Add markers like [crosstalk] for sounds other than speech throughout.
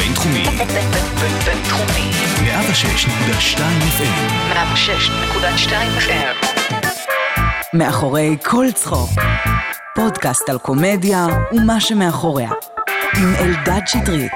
הבינתחומי. בינתחומי. 106.2 FM. 106.2 FM. מאחורי כל צחוק. פודקאסט על קומדיה ומה שמאחוריה. עם אלדד שטרית.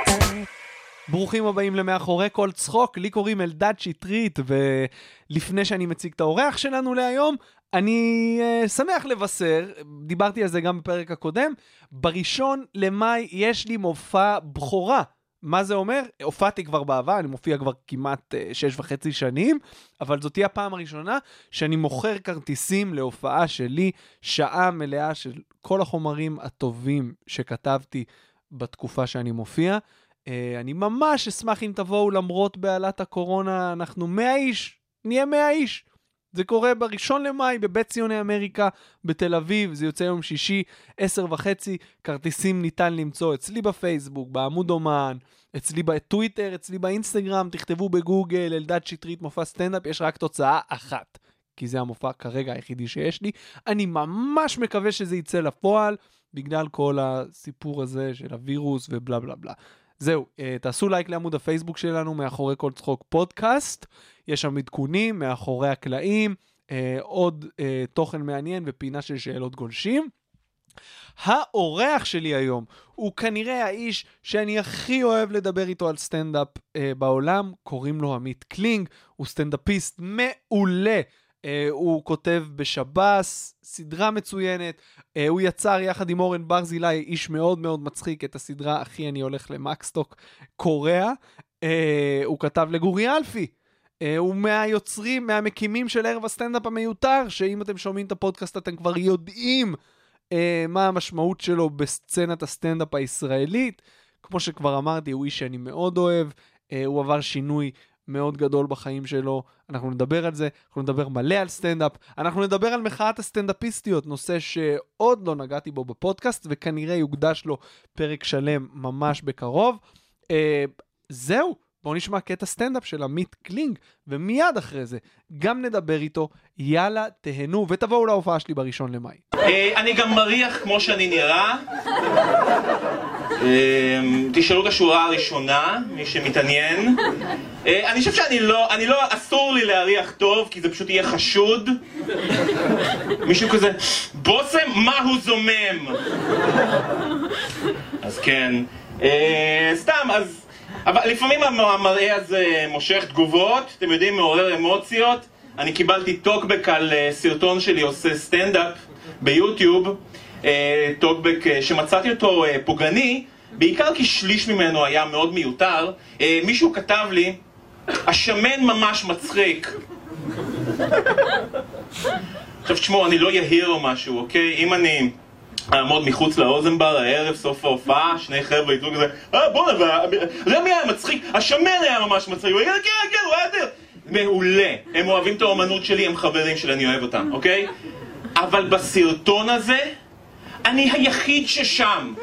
ברוכים הבאים למאחורי כל צחוק, לי קוראים אלדד שטרית, ולפני שאני מציג את האורח שלנו להיום, אני uh, שמח לבשר, דיברתי על זה גם בפרק הקודם, בראשון למאי יש לי מופע בכורה. מה זה אומר? הופעתי כבר בעבר, אני מופיע כבר כמעט uh, שש וחצי שנים, אבל זאת תהיה הפעם הראשונה שאני מוכר כרטיסים להופעה שלי, שעה מלאה של כל החומרים הטובים שכתבתי בתקופה שאני מופיע. Uh, אני ממש אשמח אם תבואו למרות בהלת הקורונה, אנחנו 100 איש, נהיה 100 איש. זה קורה בראשון למאי בבית ציוני אמריקה בתל אביב, זה יוצא יום שישי, עשר וחצי, כרטיסים ניתן למצוא אצלי בפייסבוק, בעמוד אומן, אצלי בטוויטר, אצלי באינסטגרם, תכתבו בגוגל, אלדד שטרית מופע סטנדאפ, יש רק תוצאה אחת, כי זה המופע כרגע היחידי שיש לי. אני ממש מקווה שזה יצא לפועל, בגלל כל הסיפור הזה של הווירוס ובלה בלה בלה. זהו, אה, תעשו לייק לעמוד הפייסבוק שלנו, מאחורי כל צחוק פודקאסט. יש שם עדכונים מאחורי הקלעים, אה, עוד אה, תוכן מעניין ופינה של שאלות גולשים. האורח שלי היום הוא כנראה האיש שאני הכי אוהב לדבר איתו על סטנדאפ אה, בעולם, קוראים לו עמית קלינג, הוא סטנדאפיסט מעולה. אה, הוא כותב בשב"ס, סדרה מצוינת, אה, הוא יצר יחד עם אורן ברזילי, איש מאוד מאוד מצחיק, את הסדרה אחי אני הולך למקסטוק קוריאה. אה, הוא כתב לגורי אלפי, הוא מהיוצרים, מהמקימים של ערב הסטנדאפ המיותר, שאם אתם שומעים את הפודקאסט אתם כבר יודעים אה, מה המשמעות שלו בסצנת הסטנדאפ הישראלית. כמו שכבר אמרתי, הוא איש שאני מאוד אוהב, אה, הוא עבר שינוי מאוד גדול בחיים שלו, אנחנו נדבר על זה, אנחנו נדבר מלא על סטנדאפ, אנחנו נדבר על מחאת הסטנדאפיסטיות, נושא שעוד לא נגעתי בו בפודקאסט, וכנראה יוקדש לו פרק שלם ממש בקרוב. אה, זהו, בואו נשמע קטע סטנדאפ של עמית קלינג, ומיד אחרי זה גם נדבר איתו, יאללה, תהנו, ותבואו להופעה שלי בראשון למאי. אה, אני גם מריח כמו שאני נראה. אה, תשאלו את השורה הראשונה, מי שמתעניין. אה, אני חושב שאני לא, אני לא, אסור לי להריח טוב, כי זה פשוט יהיה חשוד. מישהו כזה, בושם, מה הוא זומם? אז כן. סתם, אז... אבל לפעמים המראה הזה מושך תגובות, אתם יודעים, מעורר אמוציות. אני קיבלתי טוקבק על סרטון שלי עושה סטנדאפ ביוטיוב, טוקבק שמצאתי אותו פוגעני, בעיקר כי שליש ממנו היה מאוד מיותר. מישהו כתב לי, השמן ממש מצחיק. עכשיו תשמעו, אני לא יהיר או משהו, אוקיי? אם אני... אעמוד מחוץ לאוזנבר הערב, סוף ההופעה, שני חבר'ה יתנו כזה, אה בואנה, זה מי היה מצחיק? השמן היה ממש מצחיק, הוא יגיד, כן, כן, הוא היה יותר... מעולה, הם אוהבים את האומנות שלי, הם חברים שלי, אני אוהב אותם, אוקיי? אבל בסרטון הזה, אני היחיד ששם.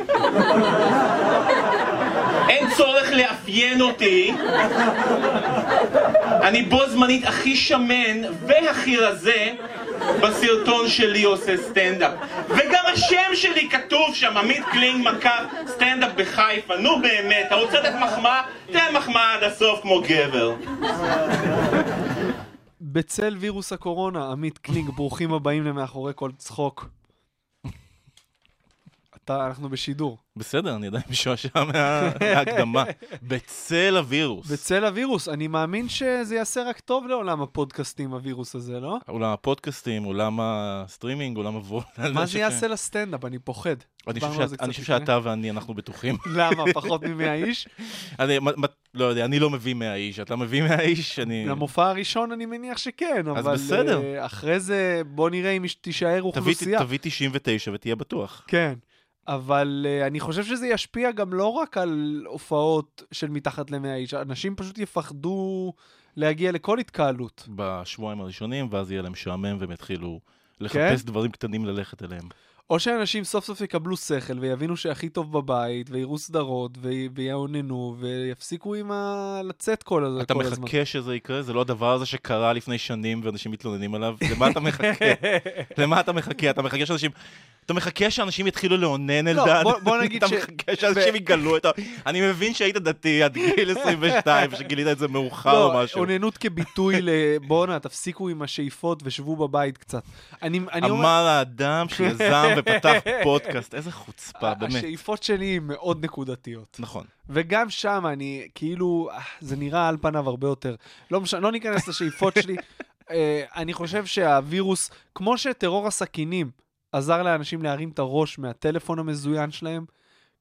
אין צורך לאפיין אותי. אני בו זמנית הכי שמן והכי רזה בסרטון שלי עושה סטנדאפ. וגם השם שלי כתוב שם, עמית קלינג מקף סטנדאפ בחיפה. נו באמת, אתה רוצה לתת מחמאה? תן מחמאה עד הסוף כמו גבר. בצל וירוס הקורונה, עמית קלינג, ברוכים הבאים למאחורי כל צחוק. אתה, אנחנו בשידור. בסדר, אני עדיין משועשע מההקדמה. בצל הווירוס. בצל הווירוס, אני מאמין שזה יעשה רק טוב לעולם הפודקאסטים, הווירוס הזה, לא? עולם הפודקאסטים, עולם הסטרימינג, עולם הוול. מה זה יעשה לסטנדאפ? אני פוחד. אני חושב שאתה ואני, אנחנו בטוחים. [laughs] למה? פחות מ-100 [laughs] איש? אני לא יודע, אני לא מביא 100 איש. אתה מביא 100 איש, אני... למופע הראשון אני מניח שכן, אבל... אז בסדר. אחרי זה, בוא נראה אם תישאר אוכלוסייה. תביא 99 ותהיה בטוח. כן. אבל uh, אני חושב שזה ישפיע גם לא רק על הופעות של מתחת ל-100 איש, אנשים פשוט יפחדו להגיע לכל התקהלות. בשבועיים הראשונים, ואז יהיה להם משעמם והם יתחילו לחפש כן? דברים קטנים ללכת אליהם. או שאנשים סוף סוף יקבלו שכל ויבינו שהכי טוב בבית, ויראו סדרות, ויאוננו, ויפסיקו עם ה... לצאת כל, הזמן. אתה מחכה שזה יקרה? זה לא הדבר הזה שקרה לפני שנים ואנשים מתלוננים עליו? למה אתה מחכה? [laughs] למה אתה מחכה? אתה מחכה שאנשים... אתה מחכה שאנשים יתחילו לאונן, לא, אלדד? בוא- בוא נגיד ש- אתה מחכה שאנשים יגלו את ה... אני מבין שהיית דתי עד גיל [laughs] 22, ושגילית את זה מאוחר או לא, משהו. אוננות כביטוי ל... בואנה, תפסיקו עם השאיפות ושבו בבית קצת. אני, אני אומר... אמר האדם שיזם ופתח פודקאסט, איזה חוצפה, באמת. השאיפות שלי הן מאוד נקודתיות. נכון. וגם שם אני, כאילו, אה, זה נראה על פניו הרבה יותר. לא משנה, לא ניכנס לשאיפות שלי. [laughs] אה, אני חושב שהווירוס, כמו שטרור הסכינים עזר לאנשים להרים את הראש מהטלפון המזוין שלהם,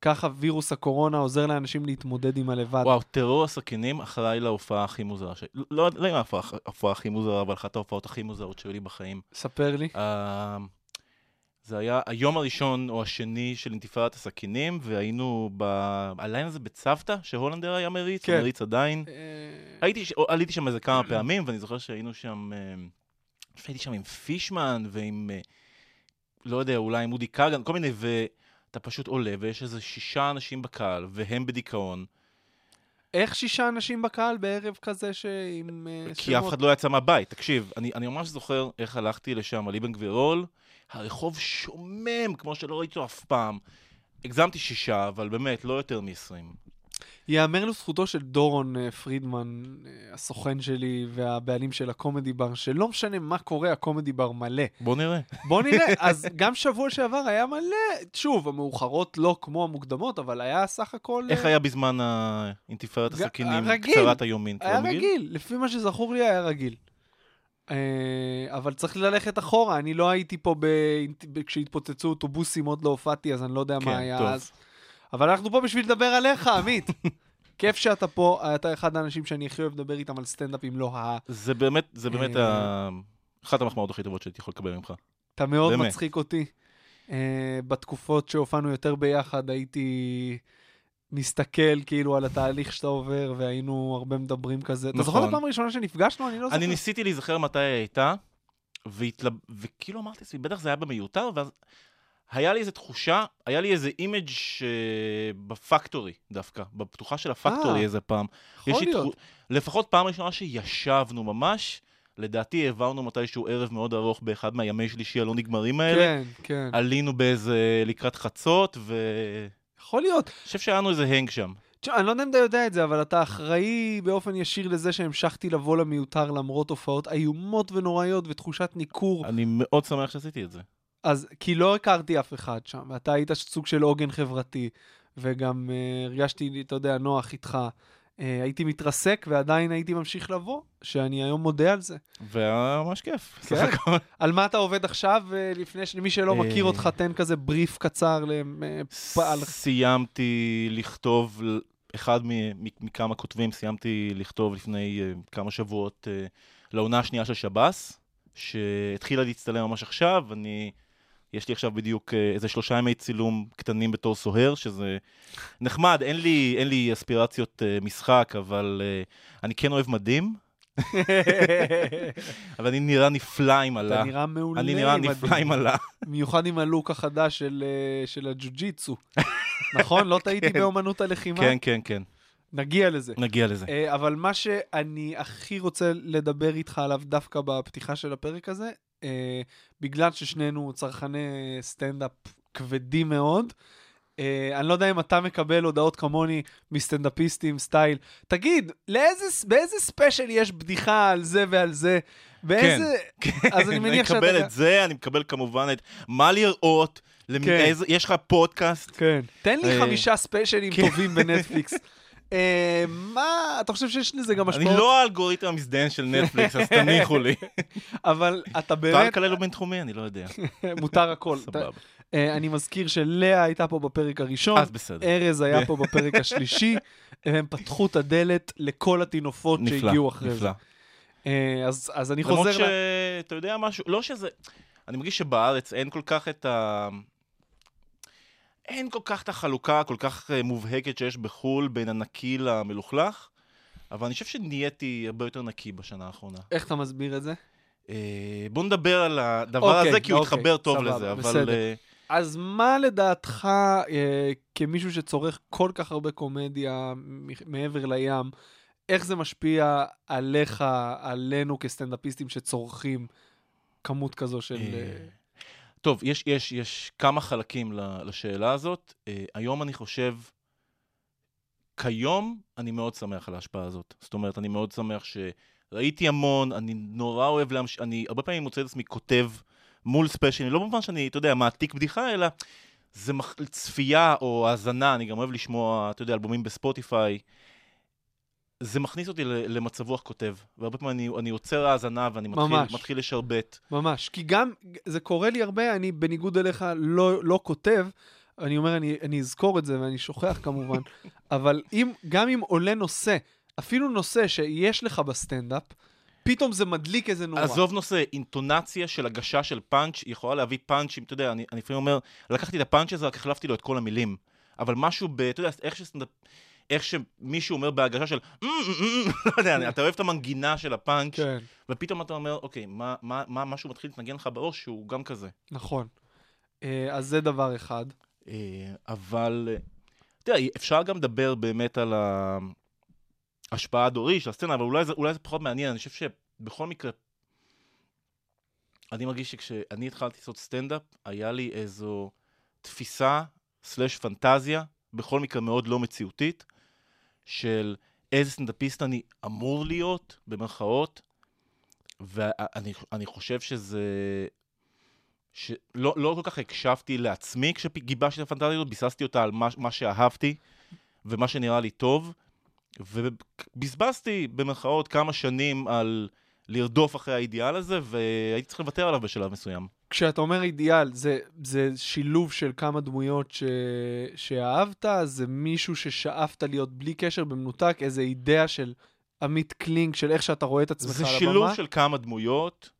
ככה וירוס הקורונה עוזר לאנשים להתמודד עם הלבד. וואו, טרור הסכינים אחראי להופעה הכי מוזרה שלי. לא לא עם ההופעה ההופעה הכי מוזרה, אבל אחת ההופעות הכי מוזרות שהיו לי בחיים. ספר לי. אה, זה היה היום הראשון או השני של אינתיפאדת הסכינים, והיינו ב... הליין הזה בצוותא, שהולנדר היה מריץ, כן. מריץ עדיין. אה, הייתי, ש- עליתי שם איזה כמה פעמים, ואני זוכר שהיינו שם, אה, אני חושב שהייתי שם עם פישמן ועם, אה, לא יודע, אולי עם אודי כגן, כל מיני, ואתה פשוט עולה, ויש איזה שישה אנשים בקהל, והם בדיכאון, איך שישה אנשים בקהל בערב כזה שעם... אה, כי אף? אחד לא יצא מהבית. תקשיב, אני, אני ממש זוכר איך הלכתי לשם, על אבן גבירול, הרחוב שומם, כמו שלא ראיתי אותו אף פעם. הגזמתי שישה, אבל באמת, לא יותר מ-20. ייאמר לזכותו של דורון אה, פרידמן, אה, הסוכן שלי והבעלים של הקומדי בר, שלא משנה מה קורה, הקומדי בר מלא. בוא נראה. בוא נראה, [laughs] אז גם שבוע שעבר היה מלא, שוב, המאוחרות לא כמו המוקדמות, אבל היה סך הכל... איך אה, היה בזמן האינתיפאדת ג- הסכינים. קצרת היומין? היה אתה מבין? רגיל, לפי מה שזכור לי היה רגיל. אבל צריך ללכת אחורה, אני לא הייתי פה ב... כשהתפוצצו אוטובוסים, עוד לא הופעתי, אז אני לא יודע כן, מה היה טוב. אז. אבל אנחנו פה בשביל לדבר עליך, עמית. [laughs] כיף שאתה פה, אתה אחד האנשים שאני הכי אוהב לדבר איתם על סטנדאפ, אם לא ה... זה באמת, זה באמת אה, ה... אחת המחמאות הכי טובות שהייתי יכול לקבל ממך. אתה מאוד באמת. מצחיק אותי. Uh, בתקופות שהופענו יותר ביחד, הייתי מסתכל כאילו על התהליך שאתה עובר, והיינו הרבה מדברים כזה. אתה זוכר את נכון. הפעם הראשונה שנפגשנו? אני לא זוכר. אני ניסיתי להיזכר מתי היא הייתה, והתלב... וכאילו אמרתי לעצמי, בטח זה היה במיותר, ואז היה לי איזו תחושה, היה לי איזה image בפקטורי דווקא, בפתוחה של הפקטורי אה, איזה פעם. יכול להיות. תחו- לפחות פעם ראשונה שישבנו ממש, לדעתי העברנו מתישהו ערב מאוד ארוך באחד מהימי שלישי הלא נגמרים האלה. כן, כן. עלינו באיזה לקראת חצות, ואני יכול להיות. חושב שהיה לנו איזה hang שם. תשמע, אני לא יודע אם אתה יודע את זה, אבל אתה אחראי באופן ישיר לזה שהמשכתי לבוא למיותר למרות הופעות איומות ונוראיות ותחושת ניכור. אני מאוד שמח שעשיתי את זה. אז כי לא הכרתי אף אחד שם, ואתה היית סוג של עוגן חברתי, וגם uh, הרגשתי, אתה יודע, נוח איתך. Uh, הייתי מתרסק ועדיין הייתי ממשיך לבוא, שאני היום מודה על זה. והיה ממש כיף. כן. סך הכל. על מה אתה עובד עכשיו, uh, לפני שמי שלא מכיר. אותך, תן כזה בריף קצר לפעל. סיימתי לכתוב, אחד מכמה כותבים, סיימתי לכתוב לפני אה, כמה שבועות אה, לעונה השנייה של שב"ס, שהתחילה להצטלם ממש עכשיו, אני... יש לי עכשיו בדיוק אה, איזה שלושה ימי צילום קטנים בתור סוהר, שזה נחמד, אין לי, אין לי אספירציות אה, משחק, אבל אה, אני כן אוהב מדים, [laughs] אבל אני נראה נפלא עם אתה עלה. נראה מעולה. אני נראה נפלא עם עלה. במיוחד עם הלוק החדש של, של הג'ו-ג'יצו. נכון? לא טעיתי כן. באומנות הלחימה? כן, כן, כן, נגיע לזה. נגיע לזה. אבל מה שאני הכי רוצה לדבר איתך עליו דווקא בפתיחה של הפרק הזה, בגלל ששנינו צרכני סטנדאפ כבדים מאוד, אה, אני לא יודע אם אתה מקבל הודעות כמוני מסטנדאפיסטים סטייל, תגיד, לאיזה, באיזה ספיישל יש בדיחה על זה ועל זה? באיזה... [laughs] אז אני מניח שאתה... מקבל את זה, אני מקבל כמובן את מה לראות, למ- כן. איזה- יש לך פודקאסט. כן. תן לי אה, חמישה ספיישלים כן. טובים בנטפליקס. [laughs] אה, מה, אתה חושב שיש לזה גם אני השפעות? לא האלגוריתם המזדיין של נטפליקס, אז תניחו לי. [laughs] אבל אתה באמת, לקלל לו בינתחומי? אני לא יודע. [laughs] מותר הכל. [laughs] סבבה. אה, אני מזכיר שלאה הייתה פה בפרק הראשון, אז בסדר. ארז היה פה בפרק השלישי, והם פתחו את הדלת לכל הטינופות שהגיעו אחרי זה. אה, אז אז אני למרות חוזר... ל- שאתה יודע משהו, לא שזה... אני מרגיש שבארץ אין כל כך את ה... אין כל כך את החלוקה הכל כך אה, מובהקת שיש בחו"ל בין הנקי למלוכלך, אבל אני חושב שנהייתי הרבה יותר נקי בשנה האחרונה. איך אתה מסביר את זה? אה, בוא נדבר על הדבר אוקיי, הזה, כי הוא אוקיי, התחבר טוב סבבה, לזה, אבל... בסדר. אה, אז מה לדעתך, אה, כמישהו שצורך כל כך הרבה קומדיה מעבר לים, איך זה משפיע עליך, עלינו כסטנדאפיסטים שצורכים כמות כזו של... אה, אה, טוב, יש, יש, יש כמה חלקים לשאלה הזאת. אה, היום אני חושב, כיום אני מאוד שמח על ההשפעה הזאת. זאת אומרת, אני מאוד שמח שראיתי המון, אני נורא אוהב להמשיך, אני הרבה פעמים מוצא את עצמי כותב מול ספיישלים, לא במובן שאני, אתה יודע, מעתיק בדיחה, אלא זה מח... צפייה או האזנה, אני גם אוהב לשמוע, אתה יודע, אלבומים בספוטיפיי. זה מכניס אותי למצב רוח כותב, והרבה פעמים אני, אני עוצר האזנה ואני מתחיל, ממש. מתחיל לשרבט. ממש. כי גם, זה קורה לי הרבה, אני בניגוד אליך לא, לא כותב, אני אומר, אני, אני אזכור את זה ואני שוכח כמובן, [laughs] אבל אם, גם אם עולה נושא, אפילו נושא שיש לך בסטנדאפ, פתאום זה מדליק איזה נורא. עזוב נושא, אינטונציה של הגשה של פאנץ' יכולה להביא פאנצ'ים, אתה יודע, אני לפעמים אומר, לקחתי את הפאנץ' הזה, רק החלפתי לו את כל המילים. אבל משהו ב... אתה יודע, איך שסטנדאפ... איך שמישהו אומר בהגשה של... [laughs] לא יודע, אתה אוהב את המנגינה של הפאנץ', כן, ופתאום אתה אומר, אוקיי, מה, משהו מתחיל להתנגן לך בראש שהוא גם כזה. נכון. אה, אז זה דבר אחד. אה, אבל, אתה יודע, אפשר גם לדבר באמת על ההשפעה הדורית של הסצנה, אבל אולי זה, אולי זה פחות מעניין. אני חושב שבכל מקרה, אני מרגיש שכשאני התחלתי לעשות סטנדאפ, היה לי איזו תפיסה, סלש פנטזיה, בכל מקרה מאוד לא מציאותית, של איזה סטנדאפיסט אני אמור להיות, במרכאות, ואני אני חושב שזה... שלא לא כל כך הקשבתי לעצמי כשגיבשתי את הפנטזיה הזאת, ביססתי אותה על מה, מה שאהבתי ומה שנראה לי טוב, ובזבזתי במרכאות כמה שנים על לרדוף אחרי האידיאל הזה, והייתי צריך לוותר עליו בשלב מסוים. כשאתה אומר אידיאל, זה, זה שילוב של כמה דמויות ש... שאהבת? זה מישהו ששאפת להיות בלי קשר, במנותק, איזה אידאה של עמית קלינג, של איך שאתה רואה את עצמך זה על הבמה? שילוב של כמה דמויות.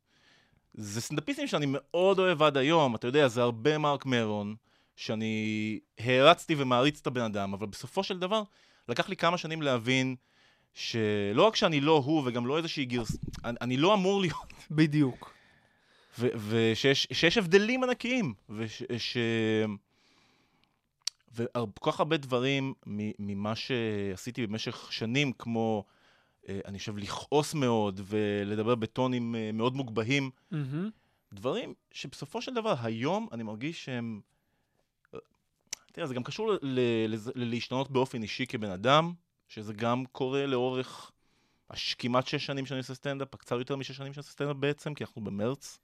זה סטנדאפיסטים שאני מאוד אוהב עד היום, אתה יודע, זה הרבה מרק מרון, שאני הערצתי ומעריץ את הבן אדם, אבל בסופו של דבר, לקח לי כמה שנים להבין שלא רק שאני לא הוא וגם לא איזושהי גרס... אני, אני לא אמור להיות, בדיוק. ושיש שיש הבדלים ענקיים, וש... ש... וכל כך הרבה דברים ממה שעשיתי במשך שנים, כמו, אה, אני חושב, לכעוס מאוד ולדבר בטונים אה, מאוד מוגבהים, מהמם. דברים שבסופו של דבר היום אני מרגיש שהם... תראה, זה גם קשור ללהשתנות באופן אישי כבן אדם, שזה גם קורה לאורך הש... כמעט שש שנים שאני עושה סטנדאפ, קצת יותר משש שנים שאני עושה סטנדאפ בעצם, כי אנחנו במרץ.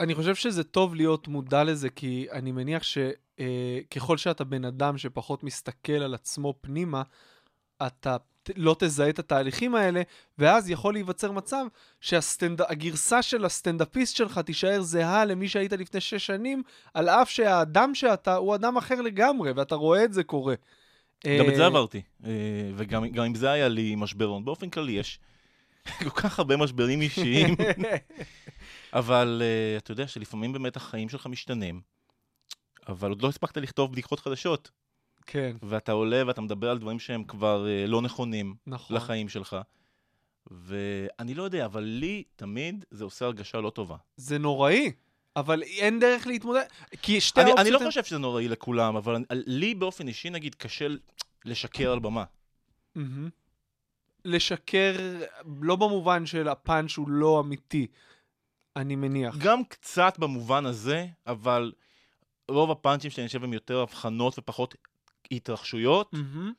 אני חושב שזה טוב להיות מודע לזה, כי אני מניח שככל שאתה בן אדם שפחות מסתכל על עצמו פנימה, אתה לא תזהה את התהליכים האלה, ואז יכול להיווצר מצב שהגרסה של הסטנדאפיסט שלך תישאר זהה למי שהיית לפני שש שנים, על אף שהאדם שאתה הוא אדם אחר לגמרי, ואתה רואה את זה קורה. גם את זה אה, עברתי, אה, וגם גם עם זה היה לי משברון. באופן כללי יש [laughs] כל כך הרבה משברים אישיים, [laughs] אבל אה, אתה יודע שלפעמים באמת החיים שלך משתנים, אבל עוד לא הספקת לכתוב בדיחות חדשות, כן, ואתה עולה ואתה מדבר על דברים שהם כבר אה, לא נכונים נכון. לחיים שלך. ואני לא יודע, אבל לי תמיד זה עושה הרגשה לא טובה. זה נוראי, אבל אין דרך להתמודד, כי שתי אני, האופציות... אני לא חושב שזה נוראי לכולם, אבל אני, לי באופן אישי, נגיד, קשה לשקר על במה. לשקר, לא במובן של הפאנץ' הוא לא אמיתי, אני מניח. גם קצת במובן הזה, אבל רוב הפאנצ'ים שאני חושב הם יותר הבחנות ופחות התרחשויות. מהמם.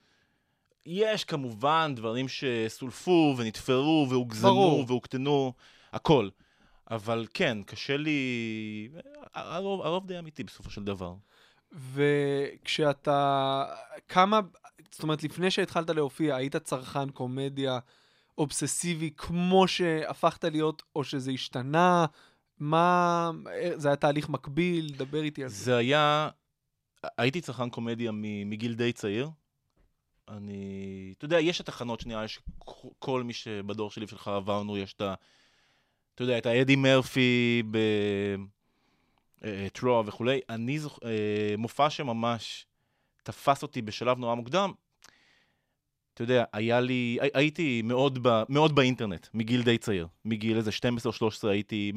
יש כמובן דברים שסולפו ונתפרו והוגזמו ברור. והוקטנו, הכל. אבל כן, קשה לי... הרוב, הרוב די אמיתי בסופו של דבר. וכשאתה... כמה... זאת אומרת, לפני שהתחלת להופיע, היית צרכן קומדיה אובססיבי כמו שהפכת להיות, או שזה השתנה? מה... זה היה תהליך מקביל? דבר איתי על זה. זה היה... הייתי צרכן קומדיה מגיל די צעיר. אני... אתה יודע, יש התחנות שנראה לי שכל מי שבדור שלי ושלך עברנו, יש את ה... אתה יודע, את האדי מרפי בטרוע וכולי. אני זוכ... אה, מופע שממש תפס אותי בשלב נורא מוקדם. אתה יודע, היה לי... הי- הייתי מאוד, ב... מאוד באינטרנט, מגיל די צעיר. מגיל איזה 12 או 13 הייתי...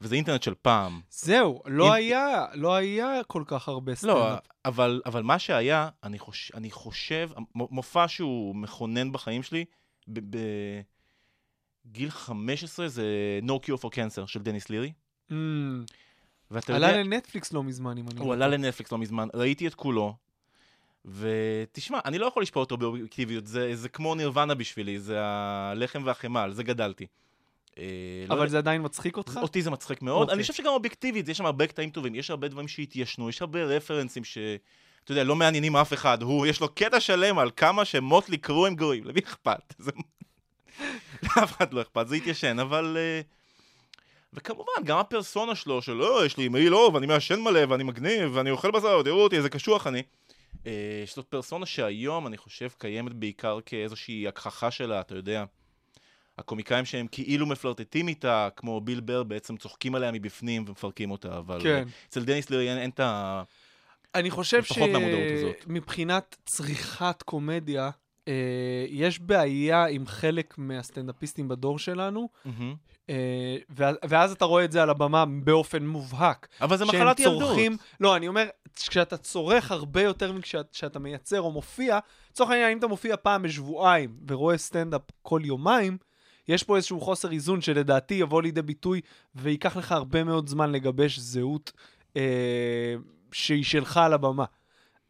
וזה אינטרנט של פעם. זהו, לא אם- היה, לא היה כל כך הרבה לא, סטנדאפ. אבל, אבל מה שהיה, אני, חוש, אני חושב, מופע שהוא מכונן בחיים שלי, בגיל 15 זה No Cure for Cancer של דניס לירי. Mm, ואתה עלה יודע... לנטפליקס לא מזמן, אם אני... הוא לא עלה טועה. לנטפליקס לא מזמן, ראיתי את כולו, ותשמע, אני לא יכול לשפוט אותו באובייקטיביות, זה, זה כמו נירוונה בשבילי, זה הלחם והחמאה, על זה גדלתי. אה, לא אבל יודע- זה עדיין מצחיק אותך? אותי זה מצחיק מאוד. אוקיי. אני חושב שגם אובייקטיבית, יש שם הרבה קטעים טובים, יש הרבה דברים שהתיישנו, יש הרבה רפרנסים ש... אתה יודע, לא מעניינים אף אחד. הוא, יש לו קטע שלם על כמה שמוטלי קרו הם גרועים, למי אכפת? זה... לאף אחד לא אכפת, זה התיישן, אבל... אה, וכמובן, גם הפרסונה שלו, של לא, יש לי מעיל אוב, אני מעשן מלא, ואני מגניב, ואני אוכל בשר, תראו אותי, איזה קשוח אני. אה, לו פרסונה שהיום, אני חושב, קיימת בעיקר כאיזושהי הכחכה שלה, אתה יודע. הקומיקאים שהם כאילו מפלרטטים איתה, כמו ביל בר, בעצם צוחקים עליה מבפנים ומפרקים אותה, אבל כן. אצל דניס לירי אין, אין את ה... אני חושב. שמבחינת צריכת קומדיה, אה, יש בעיה עם חלק מהסטנדאפיסטים בדור שלנו, מהמם. אה, ואז- אתה רואה את זה על הבמה באופן מובהק. אבל זה מחלת ילדות. צורכים, לא, אני אומר, כשאתה צורך הרבה יותר מכשאתה מייצר או מופיע, לצורך העניין, אם אתה מופיע פעם בשבועיים ורואה סטנדאפ כל יומיים, יש פה איזשהו חוסר איזון שלדעתי יבוא לידי ביטוי וייקח לך הרבה מאוד זמן לגבש זהות אה, שהיא שלך על הבמה.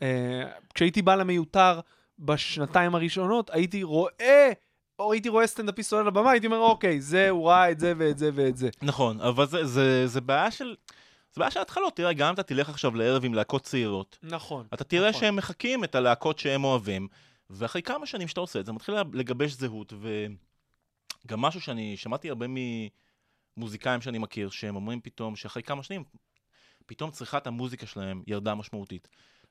אה, כשהייתי בא למיותר בשנתיים הראשונות, הייתי רואה, או הייתי רואה סטנדאפיסט עולה לבמה, הייתי אומר, אוקיי, זה, הוא ראה את זה ואת זה ואת זה. נכון, אבל זה, זה, זה בעיה של... זה בעיה של התחלות, תראה, גם אם אתה תלך עכשיו לערב עם להקות צעירות, נכון. אתה תראה נכון. שהם מחקים את הלהקות שהם אוהבים, ואחרי כמה שנים שאתה עושה את זה, מתחיל לגבש זהות, וגם משהו שאני שמעתי הרבה ממוזיקאים שאני מכיר, שהם אומרים פתאום שאחרי כמה שנים, פתאום צריכת המוזיקה שלהם ירדה משמעותית.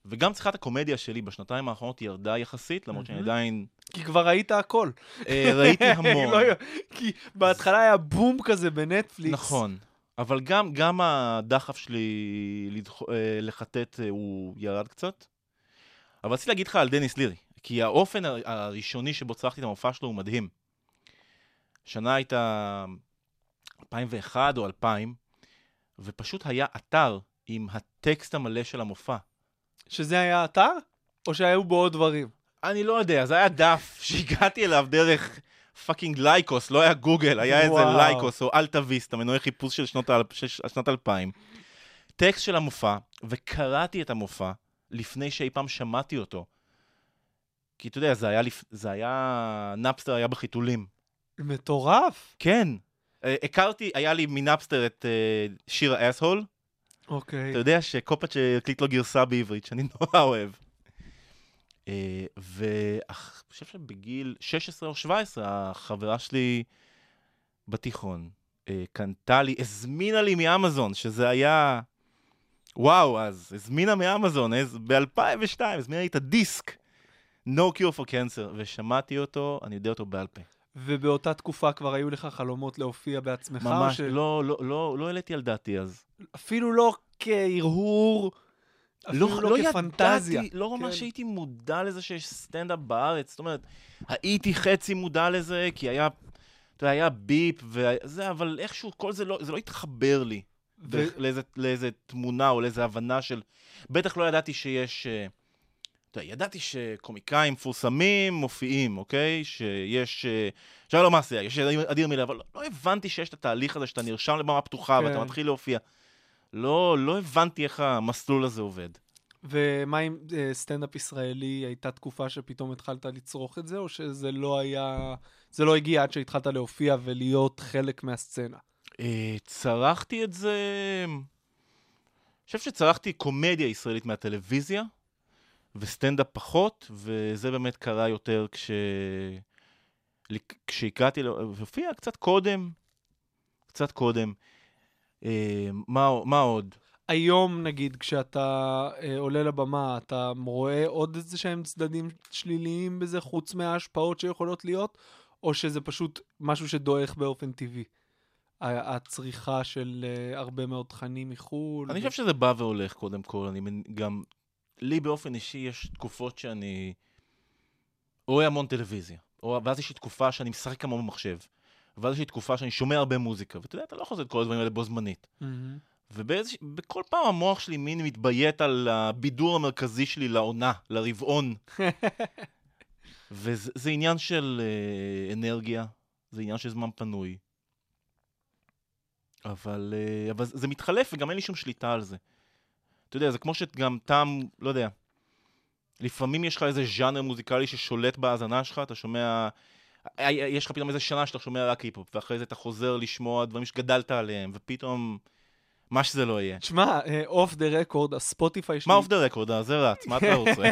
וגם צריכת הקומדיה שלי בשנתיים האחרונות ירדה יחסית, למרות שאני. עדיין כי כבר ראית הכל. אה, ראיתי [laughs] המון. לא, כי בהתחלה היה בום כזה בנטפליקס. נכון. אבל גם, גם הדחף שלי לדח... אה, לחטט אה, הוא ירד קצת. אבל רציתי להגיד לך על דניס לירי, כי האופן הר- הראשוני שבו צרכתי את המופע שלו הוא מדהים. שנה הייתה 2001 או 2000, ופשוט היה אתר עם הטקסט המלא של המופע. שזה היה אתר? או שהיו בו עוד דברים? אני לא יודע, זה היה דף [laughs] שהגעתי אליו דרך fucking לייקוס, לא היה גוגל, היה איזה וואו. לייקוס או אלטה ויסטה, מנועי חיפוש של שנות, האל- של שנת 2000. טקסט של המופע, וקראתי את המופע לפני שאי פעם שמעתי אותו. כי אתה יודע, זה היה, לפ... זה היה, נאפסטר היה בחיתולים. מטורף. כן. אה, הכרתי, היה לי מנאפסטר את אה, שיר ה-asshole. אוקיי. אתה יודע שקופץ' הקליט לו גרסה בעברית, שאני [laughs] נורא אוהב. אה, ואני חושב שבגיל 16 או 17, החברה שלי בתיכון אה, קנתה לי, הזמינה לי מאמזון, שזה היה... וואו, אז הזמינה מאמזון, ב-2002, הזמינה לי את הדיסק, No Cure for Cancer, ושמעתי אותו, אני יודע אותו בעל פה. ובאותה תקופה כבר היו לך חלומות להופיע בעצמך? ממש, ש- לא, לא, לא, לא העליתי על דעתי אז. אפילו לא כהרהור, אפילו לא, כפנטזיה. ידעתי, לא ממש כן. הייתי מודע לזה שיש סטנדאפ בארץ. זאת אומרת, הייתי חצי מודע לזה, כי היה, אתה יודע, היה ביפ וזה, אבל איכשהו כל זה לא, זה לא התחבר לי. ו- דרך, לאיזה, לאיזה תמונה או לאיזה הבנה של... בטח לא ידעתי שיש... אה, אתה יודע, ידעתי שקומיקאים מפורסמים מופיעים, אוקיי? שיש... אה, אפשר לא מעשייה, יש אדיר, מילה, אבל לא, לא הבנתי שיש את התהליך הזה שאתה נרשם לבמה פתוחה כן. ואתה מתחיל להופיע. לא, לא הבנתי איך המסלול הזה עובד. ומה עם אה, סטנדאפ ישראלי, הייתה תקופה שפתאום התחלת לצרוך את זה, או שזה לא היה... זה לא הגיע עד שהתחלת להופיע ולהיות חלק מהסצנה? אה, צרחתי את זה... אני חושב שצרחתי קומדיה ישראלית מהטלוויזיה, וסטנדאפ פחות, וזה באמת קרה יותר כש... כשהגעתי, ל- והופיע קצת קודם, קצת קודם. אה, מה, מה עוד? היום, נגיד, כשאתה אה, עולה לבמה, אתה רואה עוד איזה שהם צדדים שליליים בזה, חוץ מההשפעות שיכולות להיות, או שזה פשוט משהו שדועך באופן טבעי? הצריכה של אה, הרבה מאוד תכנים מחו"ל. אני חושב שזה בא והולך קודם כל, אני גם, לי באופן אישי יש תקופות שאני רואה המון טלוויזיה, או, ואז יש לי תקופה שאני משחק המון במחשב, ואז יש לי תקופה שאני שומע הרבה מוזיקה, ואתה יודע, אתה לא יכול לעשות את כל הדברים האלה בו זמנית. מהמם. ובכל פעם המוח שלי מין מתביית על הבידור המרכזי שלי לעונה, לרבעון. [laughs] וזה זה עניין של אה, אנרגיה, זה עניין של זמן פנוי. אבל, אה, אבל זה מתחלף וגם אין לי שום שליטה על זה. אתה יודע, זה כמו שגם טעם, לא יודע, לפעמים יש לך איזה ז'אנר מוזיקלי ששולט בהאזנה שלך, אתה שומע... אה, יש לך פתאום איזה שנה שאתה שומע רק היפ-הופ, ואחרי זה אתה חוזר לשמוע דברים שגדלת עליהם, ופתאום... מה שזה לא יהיה. תשמע, off the record, הספוטיפיי שלי... מה off the record? זה רץ, מה אתה רוצה? [laughs]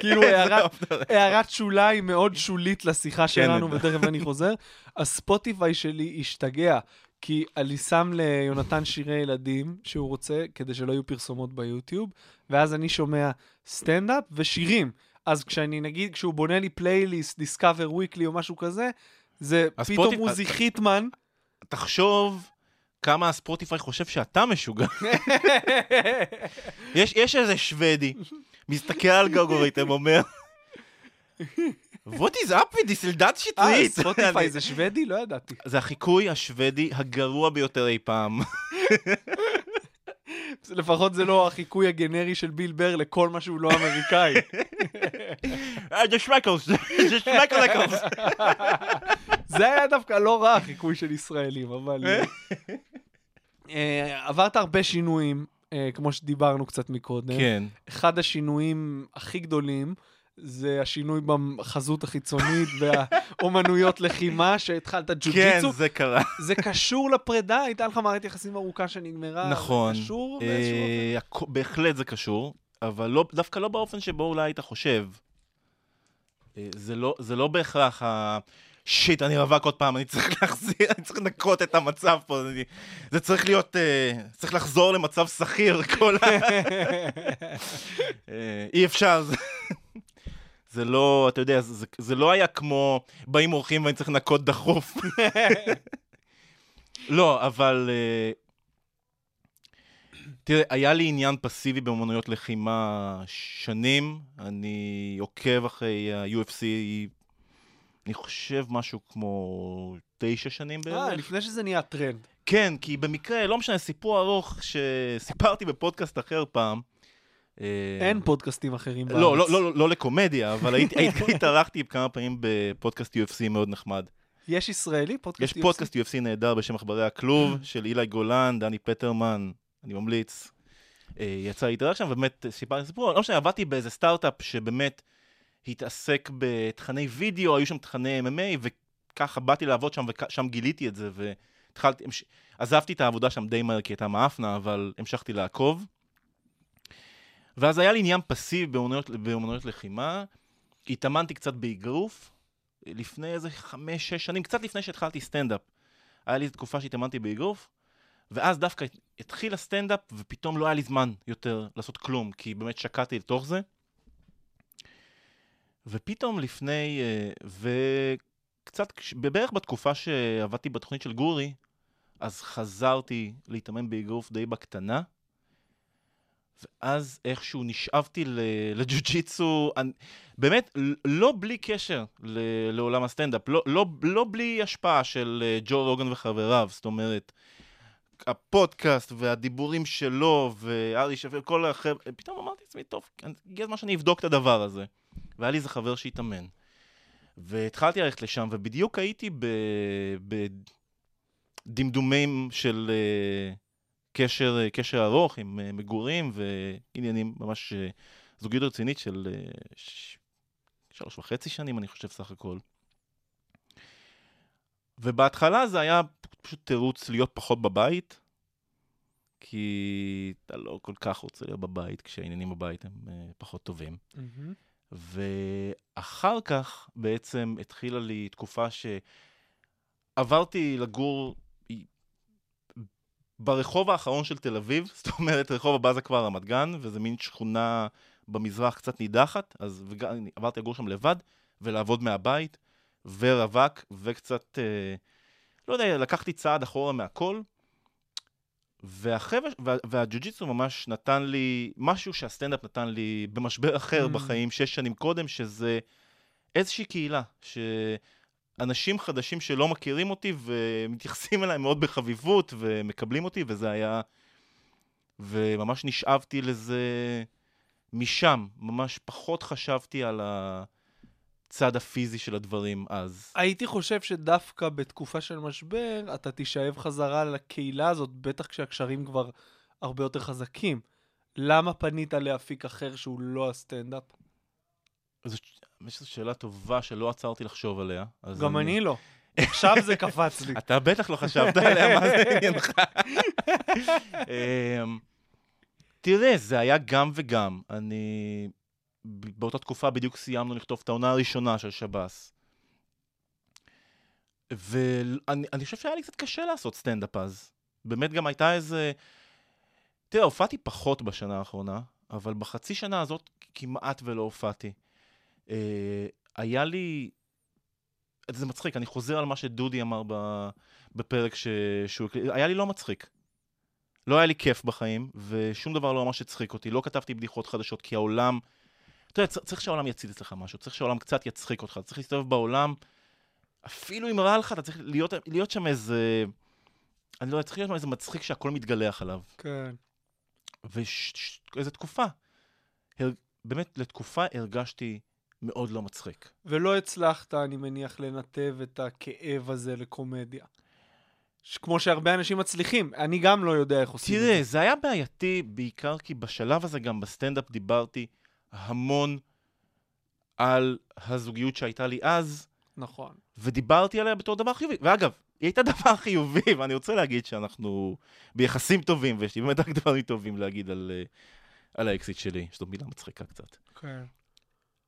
כאילו [laughs] הערת- שוליים מאוד שולית לשיחה שלנו, כן. ותכף אני חוזר. [laughs] הספוטיפיי שלי השתגע, כי אני שם ליונתן שירי ילדים שהוא רוצה, כדי שלא יהיו פרסומות ביוטיוב, ואז אני שומע סטנדאפ ושירים. אז כשאני, נגיד, כשהוא בונה לי פלייליסט, Discover Weekly או משהו כזה, זה פתאום הספוטיפ- עוזי חיטמן. תחשוב כמה הספוטיפיי חושב שאתה משוגע. יש, יש איזה שוודי, מסתכל על גלגוריתם, אומר, What is up with this אלדד אה, שטרית? ספוטיפיי אני- זה שוודי? לא ידעתי. זה החיקוי השוודי הגרוע ביותר אי פעם. לפחות זה לא החיקוי הגנרי של ביל בר לכל מה שהוא לא אמריקאי. אה, זה שמקלס, זה שמקלקלס. זה היה דווקא לא רע, החיקוי של ישראלים, אבל... אה, אה, עברת הרבה שינויים, כמו שדיברנו קצת מקודם. כן. אחד השינויים הכי גדולים זה השינוי בחזות החיצונית [laughs] והאומנויות לחימה, שהתחלת כן, ג'ו-ג'יצו. זה קרה. זה קשור לפרידה? הייתה לך מערכת יחסים ארוכה שנגמרה? נכון. זה קשור באיזשהו אופן? אה, בהחלט זה קשור, אבל לא- דווקא לא באופן שבו אולי היית חושב. אה, זה לא- זה לא בהכרח ה... שיט, אני רווק עוד פעם, אני צריך [laughs] להחזיר, אני צריך לנקות את המצב פה, אני- זה צריך להיות, אה, צריך לחזור למצב שכיר, כל ה... [laughs] אה, אי אפשר, זה- לא, אתה יודע, זה, זה לא היה כמו באים אורחים ואני צריך לנקות דחוף. [laughs] לא, אבל... אה, תראה, היה לי עניין פסיבי באמנויות לחימה שנים. אני עוקב אחרי ה-UFC, אני חושב משהו כמו תשע שנים בערך. אה, לפני שזה נהיה טרנד. כן, כי במקרה, לא משנה, סיפור ארוך שסיפרתי בפודקאסט אחר פעם. אה, אין פודקאסטים אחרים בארץ. לא, לא, לא, לא לקומדיה, אבל [laughs] התארחתי כמה פעמים בפודקאסט UFC מאוד נחמד. יש ישראלי? פודקאסט יש UFC? פודקאסט UFC נהדר בשם עכברי הכלוב, [clears throat] של אילי גולן, דני פטרמן, אני ממליץ. אה, יצא להתארח שם, ובאמת סיפרתי סיפור, לא משנה, עבדתי באיזה סטארט-אפ שבאמת התעסק בתכני וידאו, היו שם תכני MMA, וככה באתי לעבוד שם, ושם גיליתי את זה, והתחלתי, עזבתי את העבודה שם די מהר כי הייתה מאפנה, אבל המשכתי לעקוב. ואז היה לי עניין פסיבי באמנויות, באמנויות לחימה, התאמנתי קצת באגרוף, לפני איזה חמש, שש שנים, קצת לפני שהתחלתי סטנדאפ. היה לי תקופה שהתאמנתי באגרוף, ואז דווקא התחיל הסטנדאפ, ופתאום לא היה לי זמן יותר לעשות כלום, כי באמת שקעתי לתוך זה. ופתאום לפני, אה, וקצת, בערך בתקופה שעבדתי בתוכנית של גורי, אז חזרתי להתאמן באגרוף די בקטנה, ואז איכשהו נשאבתי לג'ו-ג'יצו, באמת, לא בלי קשר ל- לעולם הסטנדאפ, לא, לא, לא בלי השפעה של אה, ג'ו רוגן וחבריו, זאת אומרת, הפודקאסט והדיבורים שלו וארי שפיר, כל החבר'ה, פתאום אמרתי לעצמי, טוב, הגיע הזמן שאני אבדוק את הדבר הזה. והיה לי איזה חבר שהתאמן. והתחלתי ללכת לשם, ובדיוק הייתי בדמדומים של אה, קשר, אה, קשר ארוך עם אה, מגורים ועניינים ממש אה, זוגיות רצינית של ש- שלוש וחצי שנים, אני חושב, סך הכל. ובהתחלה זה היה פשוט תירוץ להיות פחות בבית, כי אתה לא כל כך רוצה להיות בבית כשהעניינים בבית הם פחות טובים. מהמם. ואחר כך בעצם התחילה לי תקופה שעברתי לגור ברחוב האחרון של תל אביב, [laughs] זאת אומרת רחוב הבא זה כבר רמת גן, וזה מין שכונה במזרח קצת נידחת, אז וג... עברתי לגור שם לבד, ולעבוד מהבית, ורווק, וקצת, אה, לא יודע, לקחתי צעד אחורה מהכל, והחבר'ה, וה, והג'ו-ג'יצו ממש נתן לי משהו שהסטנדאפ נתן לי במשבר אחר Mm. בחיים, שש שנים קודם, שזה איזושהי קהילה, שאנשים חדשים שלא מכירים אותי ומתייחסים אליי מאוד בחביבות ומקבלים אותי, וזה היה... וממש נשאבתי לזה משם, ממש פחות חשבתי על. הצד הפיזי של הדברים אז. הייתי חושב שדווקא בתקופה של משבר, אתה תישאב חזרה לקהילה הזאת, בטח כשהקשרים כבר הרבה יותר חזקים. למה פנית לאפיק אחר שהוא לא הסטנדאפ? יש זו שאלה טובה שלא עצרתי לחשוב עליה. גם אני לא. עכשיו זה קפץ לי. [laughs] אתה בטח לא חשבת עליה, מה זה עניינך? [laughs] אמ, תראה, זה היה גם וגם. אני... באותה תקופה בדיוק סיימנו לכתוב את העונה הראשונה של שב"ס. ואני אני חושב שהיה לי קצת קשה לעשות סטנדאפ אז. באמת גם הייתה איזה... תראה, הופעתי פחות בשנה האחרונה, אבל בחצי שנה הזאת כמעט ולא הופעתי. אה, היה לי... זה מצחיק, אני חוזר על מה שדודי אמר. בפרק ש... שהוא הקליט, היה לי לא מצחיק. לא היה לי כיף בחיים, ושום דבר לא ממש הצחיק אותי. לא כתבתי בדיחות חדשות, כי העולם... אתה יודע, צריך שהעולם יציל אצלך משהו, צריך שהעולם קצת יצחיק אותך, צריך להסתובב בעולם, אפילו אם רע לך, אתה צריך להיות, להיות שם איזה... אני לא יודע, צריך להיות שם איזה מצחיק שהכל מתגלח עליו. כן. ואיזה תקופה. הר... באמת, לתקופה הרגשתי מאוד לא מצחיק. ולא הצלחת, אני מניח, לנתב את הכאב הזה לקומדיה. כמו שהרבה אנשים מצליחים, אני גם לא יודע איך עושים תראה, את זה. זה היה בעייתי בעיקר כי בשלב הזה גם בסטנדאפ דיברתי המון על הזוגיות שהייתה לי אז, נכון. ודיברתי עליה בתור דבר חיובי. ואגב, היא הייתה [laughs] דבר חיובי, ואני רוצה להגיד שאנחנו ביחסים טובים, ויש לי באמת רק דברים טובים להגיד על, אה, על האקסית שלי, שזאת מילה מצחיקה קצת. כן.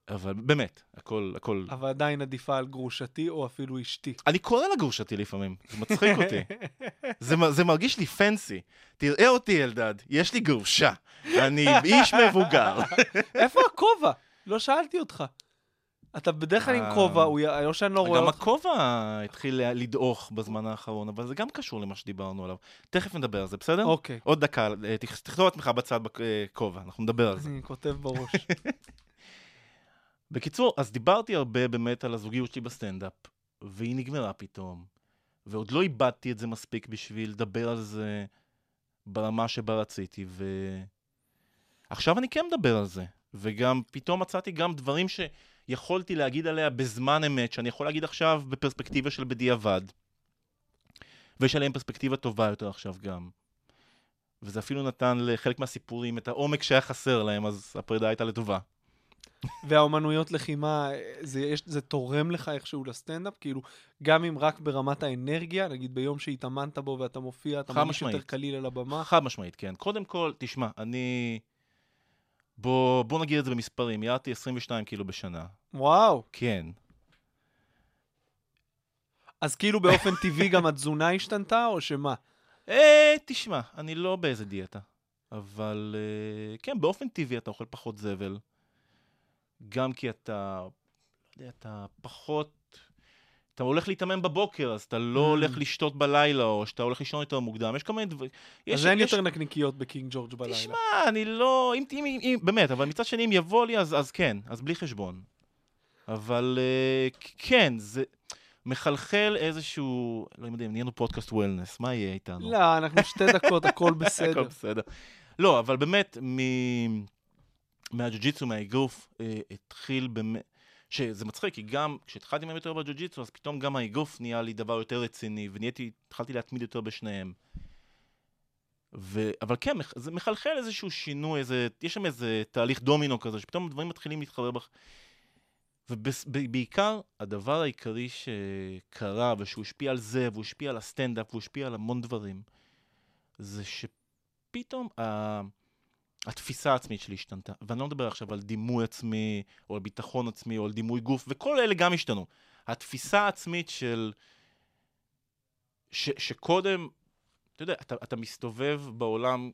אבל באמת, הכל, הכל... אבל עדיין עדיפה על גרושתי או אפילו אשתי. אני קורא לה גרושתי לפעמים, זה מצחיק אותי. [laughs] זה, זה מרגיש לי פנסי. תראה אותי, אלדד, יש לי גרושה. אני איש מבוגר. [laughs] איפה הכובע? לא שאלתי אותך. אתה בדרך כלל עם אה, כובע, או שאני לא רואה גם אותך. הכובע התחיל לדעוך בזמן האחרון, אבל זה גם קשור למה שדיברנו עליו. תכף נדבר על זה, בסדר? אוקיי. עוד דקה, אה, תכ- תכתוב לעצמך בצד בכובע, אנחנו נדבר על זה. אני כותב בראש. [laughs] בקיצור, אז דיברתי הרבה באמת על הזוגיות שלי בסטנדאפ, והיא נגמרה פתאום, ועוד לא איבדתי את זה מספיק בשביל לדבר על זה ברמה שבה רציתי, ועכשיו אני כן מדבר על זה, וגם פתאום מצאתי גם דברים שיכולתי להגיד עליה בזמן אמת, שאני יכול להגיד עכשיו בפרספקטיבה של בדיעבד, ויש עליהם פרספקטיבה טובה יותר עכשיו גם. וזה אפילו נתן לחלק מהסיפורים את העומק שהיה חסר להם, אז הפרידה הייתה לטובה. והאומנויות לחימה, זה, יש, זה תורם לך איכשהו לסטנדאפ? כאילו, גם אם רק ברמת האנרגיה, נגיד ביום שהתאמנת בו ואתה מופיע, אתה מרגיש יותר. קליל על הבמה? חד משמעית, כן. קודם כל, תשמע, אני... בוא, בוא נגיד את זה במספרים, ירדתי 22 קילו בשנה. וואו. כן. אז כאילו באופן טבעי גם התזונה השתנתה, או שמה? אה, תשמע, אני לא באיזה דיאטה. אבל אה, כן, באופן טבעי אתה אוכל פחות זבל. גם כי אתה, לא יודע, אתה פחות... אתה הולך להתאמן בבוקר, אז אתה לא Mm. הולך לשתות בלילה, או שאתה הולך לישון יותר מוקדם. יש כל מיני דברים... אז אין יותר נקניקיות בקינג ג'ורג' בלילה. תשמע, אני לא... אם, אם, אם, אם, באמת, אבל מצד שני, אם יבוא לי, אז, אז כן, אז בלי חשבון. אבל uh, כן, זה מחלחל איזשהו... לא יודע, נהיינו פודקאסט וולנס, מה יהיה איתנו? לא, אנחנו שתי דקות, הכל [laughs] בסדר. הכל בסדר. לא, אבל באמת, מ... מהג'ו-ג'יצו, מהאגרוף, אה, התחיל באמת... שזה מצחיק, כי גם כשהתחלתי מהם יותר בג'ו-ג'יצו, אז פתאום גם האגרוף נהיה לי דבר יותר רציני, ונהייתי, התחלתי להתמיד יותר בשניהם. ו... אבל כן, מח- זה מחלחל איזשהו שינוי, איזה... יש שם איזה תהליך דומינו כזה, שפתאום דברים מתחילים להתחבר בך. ובעיקר, הדבר העיקרי שקרה, ושהוא השפיע על זה, והוא השפיע על הסטנדאפ, והוא השפיע על המון דברים, זה שפתאום ה... התפיסה העצמית שלי השתנתה. ואני לא מדבר עכשיו על דימוי עצמי, או על ביטחון עצמי, או על דימוי גוף, וכל אלה גם השתנו. התפיסה העצמית של... ש... שקודם, אתה יודע, אתה, אתה מסתובב בעולם,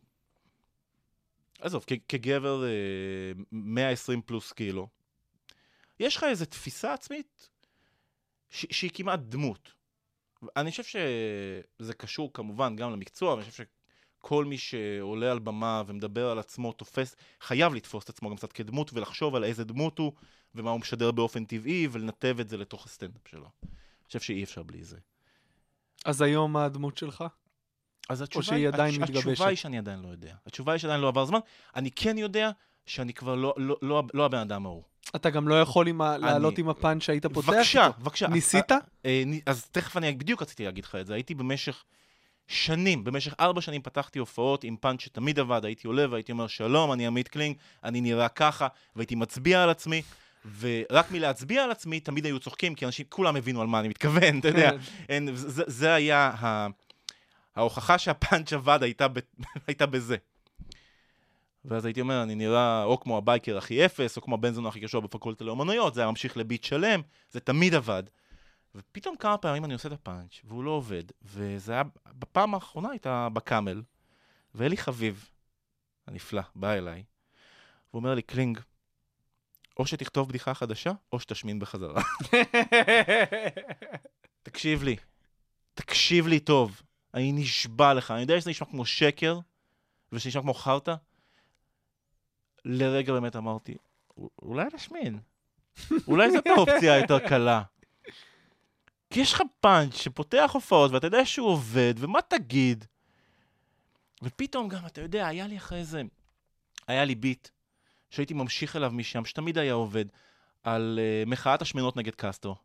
עזוב, כ... כגבר אה, 120 פלוס קילו, יש לך איזו תפיסה עצמית ש... שהיא כמעט דמות. אני חושב שזה קשור כמובן גם למקצוע, ואני חושב שכל מי שעולה על במה ומדבר על עצמו תופס, חייב לתפוס את עצמו גם קצת כדמות ולחשוב על איזה דמות הוא ומה הוא משדר באופן טבעי ולנתב את זה לתוך הסטנדאפ שלו. אני חושב שאי אפשר בלי זה. אז היום מה הדמות שלך? אז התשובה, שהיא עדיין התש- מתגבשת? התשובה היא שאני עדיין לא יודע. התשובה היא שעדיין לא עבר זמן. אני כן יודע שאני כבר לא, לא, לא, לא הבן אדם ההוא. אתה גם לא יכול עם ה- לעלות אני- עם הפאנץ' שהיית פותח בבקשה. בבקשה. ניסית? אה, אה, ני- אז תכף אני, בדיוק רציתי להגיד לך את זה. הייתי במשך שנים, במשך ארבע שנים פתחתי הופעות עם פאנץ' שתמיד עבד, הייתי עולה והייתי אומר, שלום, אני עמית קלינג, אני נראה ככה, והייתי מצביע על עצמי, ורק מלהצביע על עצמי תמיד היו צוחקים, כי אנשים, כולם הבינו על מה אני מתכוון, אתה יודע. כן. אין, זה, זה היה ה... ההוכחה שהפאנץ' עבד הייתה, ב... [laughs] הייתה בזה. ואז הייתי אומר, אני נראה או כמו ה-biker הכי אפס, או כמו הבן זונה הכי קשור בפקולטה לאומנויות, זה היה ממשיך לביט שלם, זה תמיד עבד. ופתאום כמה פעמים אני עושה את הפאנץ', והוא לא עובד, וזה היה, בפעם האחרונה הייתה בקאמל, ואלי חביב, הנפלא, בא אליי, והוא אומר לי, קלינג, או שתכתוב בדיחה חדשה, או שתשמין בחזרה. [laughs] תקשיב לי, תקשיב לי טוב, אני נשבע לך, אני יודע שזה נשמע כמו שקר, ושזה נשמע כמו חרטא. לרגע באמת אמרתי, "א- אולי נשמין. אולי זאת האופציה היותר קלה. כי יש לך פאנץ' שפותח הופעות, ואתה יודע שהוא עובד, ומה תגיד? ופתאום גם, אתה יודע, היה לי אחרי זה, היה לי ביט, שהייתי ממשיך אליו משם, שתמיד היה עובד, על אה, מחאת השמנות נגד קסטרו.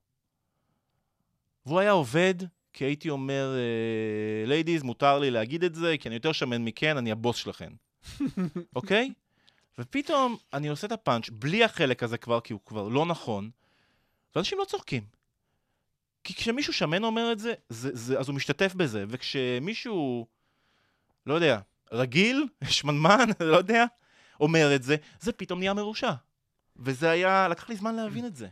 והוא היה עובד, כי הייתי אומר, ladies, מותר לי להגיד את זה, כי אני יותר שמן מכן, אני הבוס שלכן. [laughs] אוקיי? ופתאום אני עושה את הפאנץ' בלי החלק הזה כבר, כי הוא כבר לא נכון, ואנשים לא צוחקים. כי כשמישהו שמן אומר את זה, זה, זה אז הוא משתתף בזה, וכשמישהו, לא יודע, רגיל, [laughs] שמנמן, [laughs] לא יודע, אומר את זה, זה פתאום נהיה מרושע. וזה היה, לקח לי זמן להבין את זה.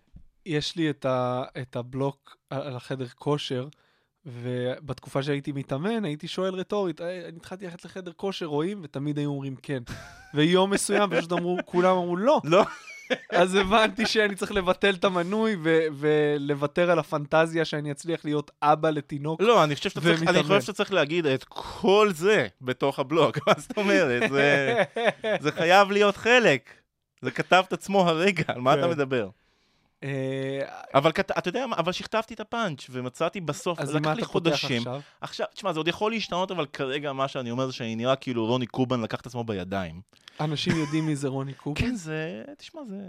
יש לי את, ה, את הבלוק על החדר כושר, ובתקופה שהייתי מתאמן, הייתי שואל רטורית, "אה, אני התחלתי ללכת לחדר כושר, רואים? ותמיד היו אומרים כן. [laughs] ויום מסוים פשוט אמרו, כולם אמרו לא. לא. אז הבנתי שאני צריך לבטל את המנוי ו- ולוותר על הפנטזיה שאני אצליח להיות אבא לתינוק. לא, אני חושב שאתה צריך, אני. חושב שאתה צריך להגיד את כל זה בתוך הבלוג, [laughs] מה זאת אומרת? זה, זה חייב להיות חלק. זה כתב את עצמו הרגע, על מה אתה כן. מדבר? אה, אבל אתה יודע מה, אבל שכתבתי את הפאנץ' ומצאתי בסוף, אז לקח מה לי אתה פותח חודשים. עכשיו, תשמע, זה עוד יכול להשתנות, אבל כרגע מה שאני אומר זה שאני נראה כאילו רוני קובן לקח את עצמו בידיים. אנשים יודעים מי זה רוני קובן? כן, זה, תשמע, זה...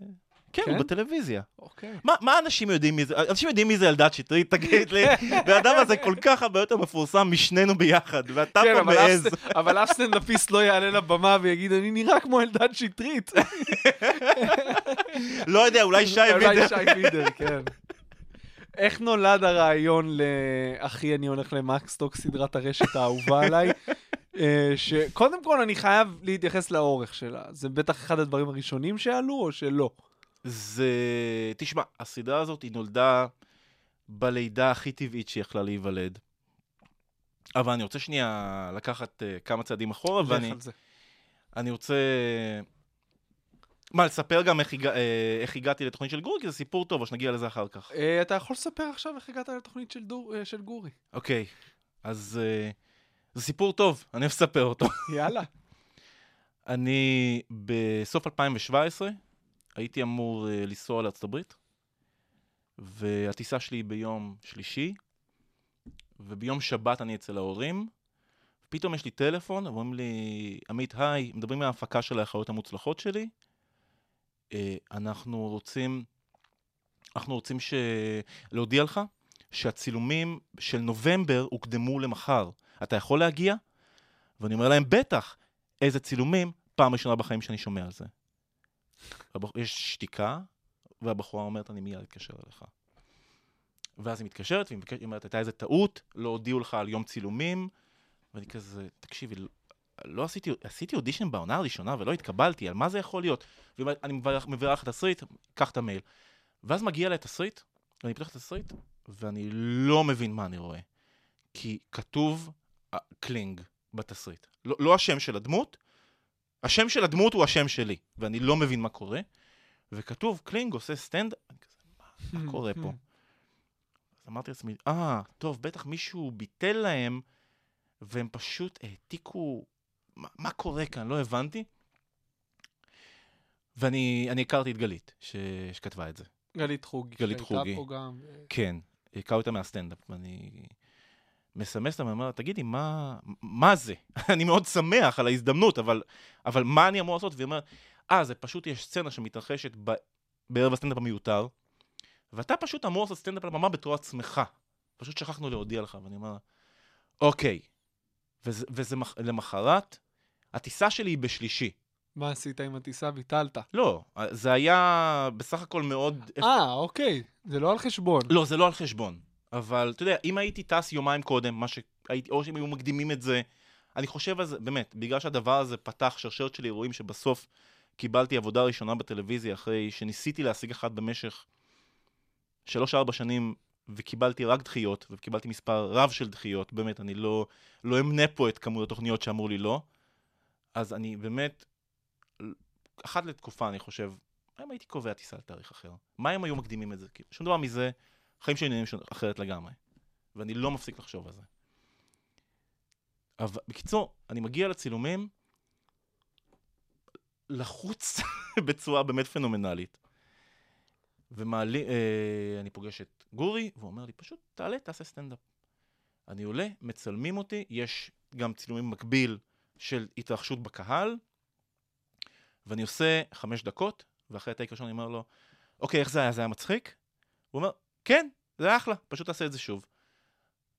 כן, כן? הוא בטלוויזיה. אוקיי. מה, מה אנשים יודעים מי זה? אנשים יודעים מי זה אלדד שטרית, תגיד לי. [laughs] הבן אדם הזה כל כך הרבה יותר מפורסם משנינו ביחד, ואתה כן, פה מעז. אבל אף סטנדאפיסט לא יעלה לבמה ויגיד, אני נראה כמו אלדד שטרית. [laughs] לא יודע, אולי שי אולי וידר. שי וידר, [laughs] כן. איך נולד הרעיון ל"אחי, אני הולך למקסטוק", סדרת הרשת האהובה עליי? אה, שקודם כל אני חייב להתייחס לאורך שלה. זה בטח אחד הדברים הראשונים שעלו, או שלא? זה... תשמע, הסדרה הזאת היא נולדה בלידה הכי טבעית שיכלה להיוולד. אבל אני רוצה שנייה לקחת uh, כמה צעדים אחורה, ואני. אני רוצה... מה, לספר גם איך, הגע... אה, איך הגעתי לתוכנית של גורי? כי זה סיפור טוב, או שנגיע לזה אחר כך. אה, אתה יכול לספר עכשיו איך הגעת לתוכנית של דור- של גורי. אוקיי, אז זה סיפור טוב, אני אוהב לספר אותו. יאללה. [laughs] אני בסוף 2017 הייתי אמור אה, לנסוע לארצות הברית, והטיסה שלי היא ביום שלישי, וביום שבת אני אצל ההורים. פתאום יש לי טלפון, אומרים לי, עמית, היי, מדברים מההפקה של האחיות המוצלחות שלי. אה, אנחנו רוצים, אנחנו רוצים ש... להודיע לך שהצילומים של נובמבר הוקדמו למחר. אתה יכול להגיע? ואני אומר להם, בטח. איזה צילומים? פעם ראשונה בחיים שאני שומע על זה. יש שתיקה, והבחורה אומרת, אני מיד אתקשר אליך. ואז היא מתקשרת, והיא מבקשת- היא אומרת, הייתה איזה טעות, לא הודיעו לך על יום צילומים, ואני כזה, תקשיבי, לא- לא עשיתי, עשיתי אודישן בעונה הראשונה ולא התקבלתי, על מה זה יכול להיות? והיא אומרת, אני מביאה לך תסריט, קח את המייל. ואז מגיע אליי תסריט, ואני פותח את התסריט, ואני לא מבין מה אני רואה. כי כתוב קלינג בתסריט. לא, לא השם של הדמות, השם של הדמות הוא השם שלי, ואני לא מבין מה קורה. וכתוב, קלינג עושה סטנד, אני כזה, מה, מה [laughs] קורה פה? אז אמרתי לעצמי, אה, טוב, בטח מישהו ביטל להם, והם פשוט העתיקו, מה, מה קורה כאן? לא הבנתי. ואני אני הכרתי את גלית, ש, שכתבה את זה. גלית חוגי. גלית חוגי. פה גם. כן, הכרתי אותה מהסטנדאפ, ואני מסמס לה ואומר לה, תגידי, מה, מה זה? [laughs] אני מאוד שמח על ההזדמנות, אבל, אבל מה אני אמור לעשות? והיא אומרת, אה, זה פשוט יש סצנה שמתרחשת ב, בערב הסטנדאפ המיותר, ואתה פשוט אמור לעשות סטנדאפ על הבמה בתור עצמך. פשוט שכחנו להודיע לך, ואני אומר, אוקיי. וזה, וזה מח... למחרת, הטיסה שלי היא בשלישי. מה עשית עם הטיסה? ביטלת. לא, זה היה בסך הכל מאוד... אה, אוקיי. זה לא על חשבון. לא, זה לא על חשבון. אבל אתה יודע, אם הייתי טס יומיים קודם, מה שהייתי, או שהם היו מקדימים את זה, אני חושב על זה, באמת, בגלל שהדבר הזה פתח שרשרת של אירועים שבסוף קיבלתי עבודה ראשונה בטלוויזיה אחרי שניסיתי להשיג אחת במשך שלוש-ארבע שנים וקיבלתי רק דחיות, וקיבלתי מספר רב של דחיות, באמת, אני לא, לא אמנה פה את כמות התוכניות שאמרו לי לא, אז אני באמת, אחת לתקופה אני חושב, האם הייתי קובע טיסה לתאריך אחר? מה הם היו מקדימים את זה? כי שום דבר מזה, החיים שלי נראים אחרת לגמרי, ואני לא מפסיק לחשוב על זה. אבל בקיצור, אני מגיע לצילומים לחוץ [laughs] בצורה באמת פנומנלית. ומעלי, אה, אני פוגש את גורי, והוא אומר לי, פשוט תעלה, תעשה סטנדאפ. אני עולה, מצלמים אותי, יש גם צילומים מקביל של התרחשות בקהל, ואני עושה חמש דקות, ואחרי הטייק ראשון אני אומר לו, אוקיי, איך זה היה? זה היה מצחיק? הוא אומר, כן, זה אחלה, פשוט תעשה את זה שוב.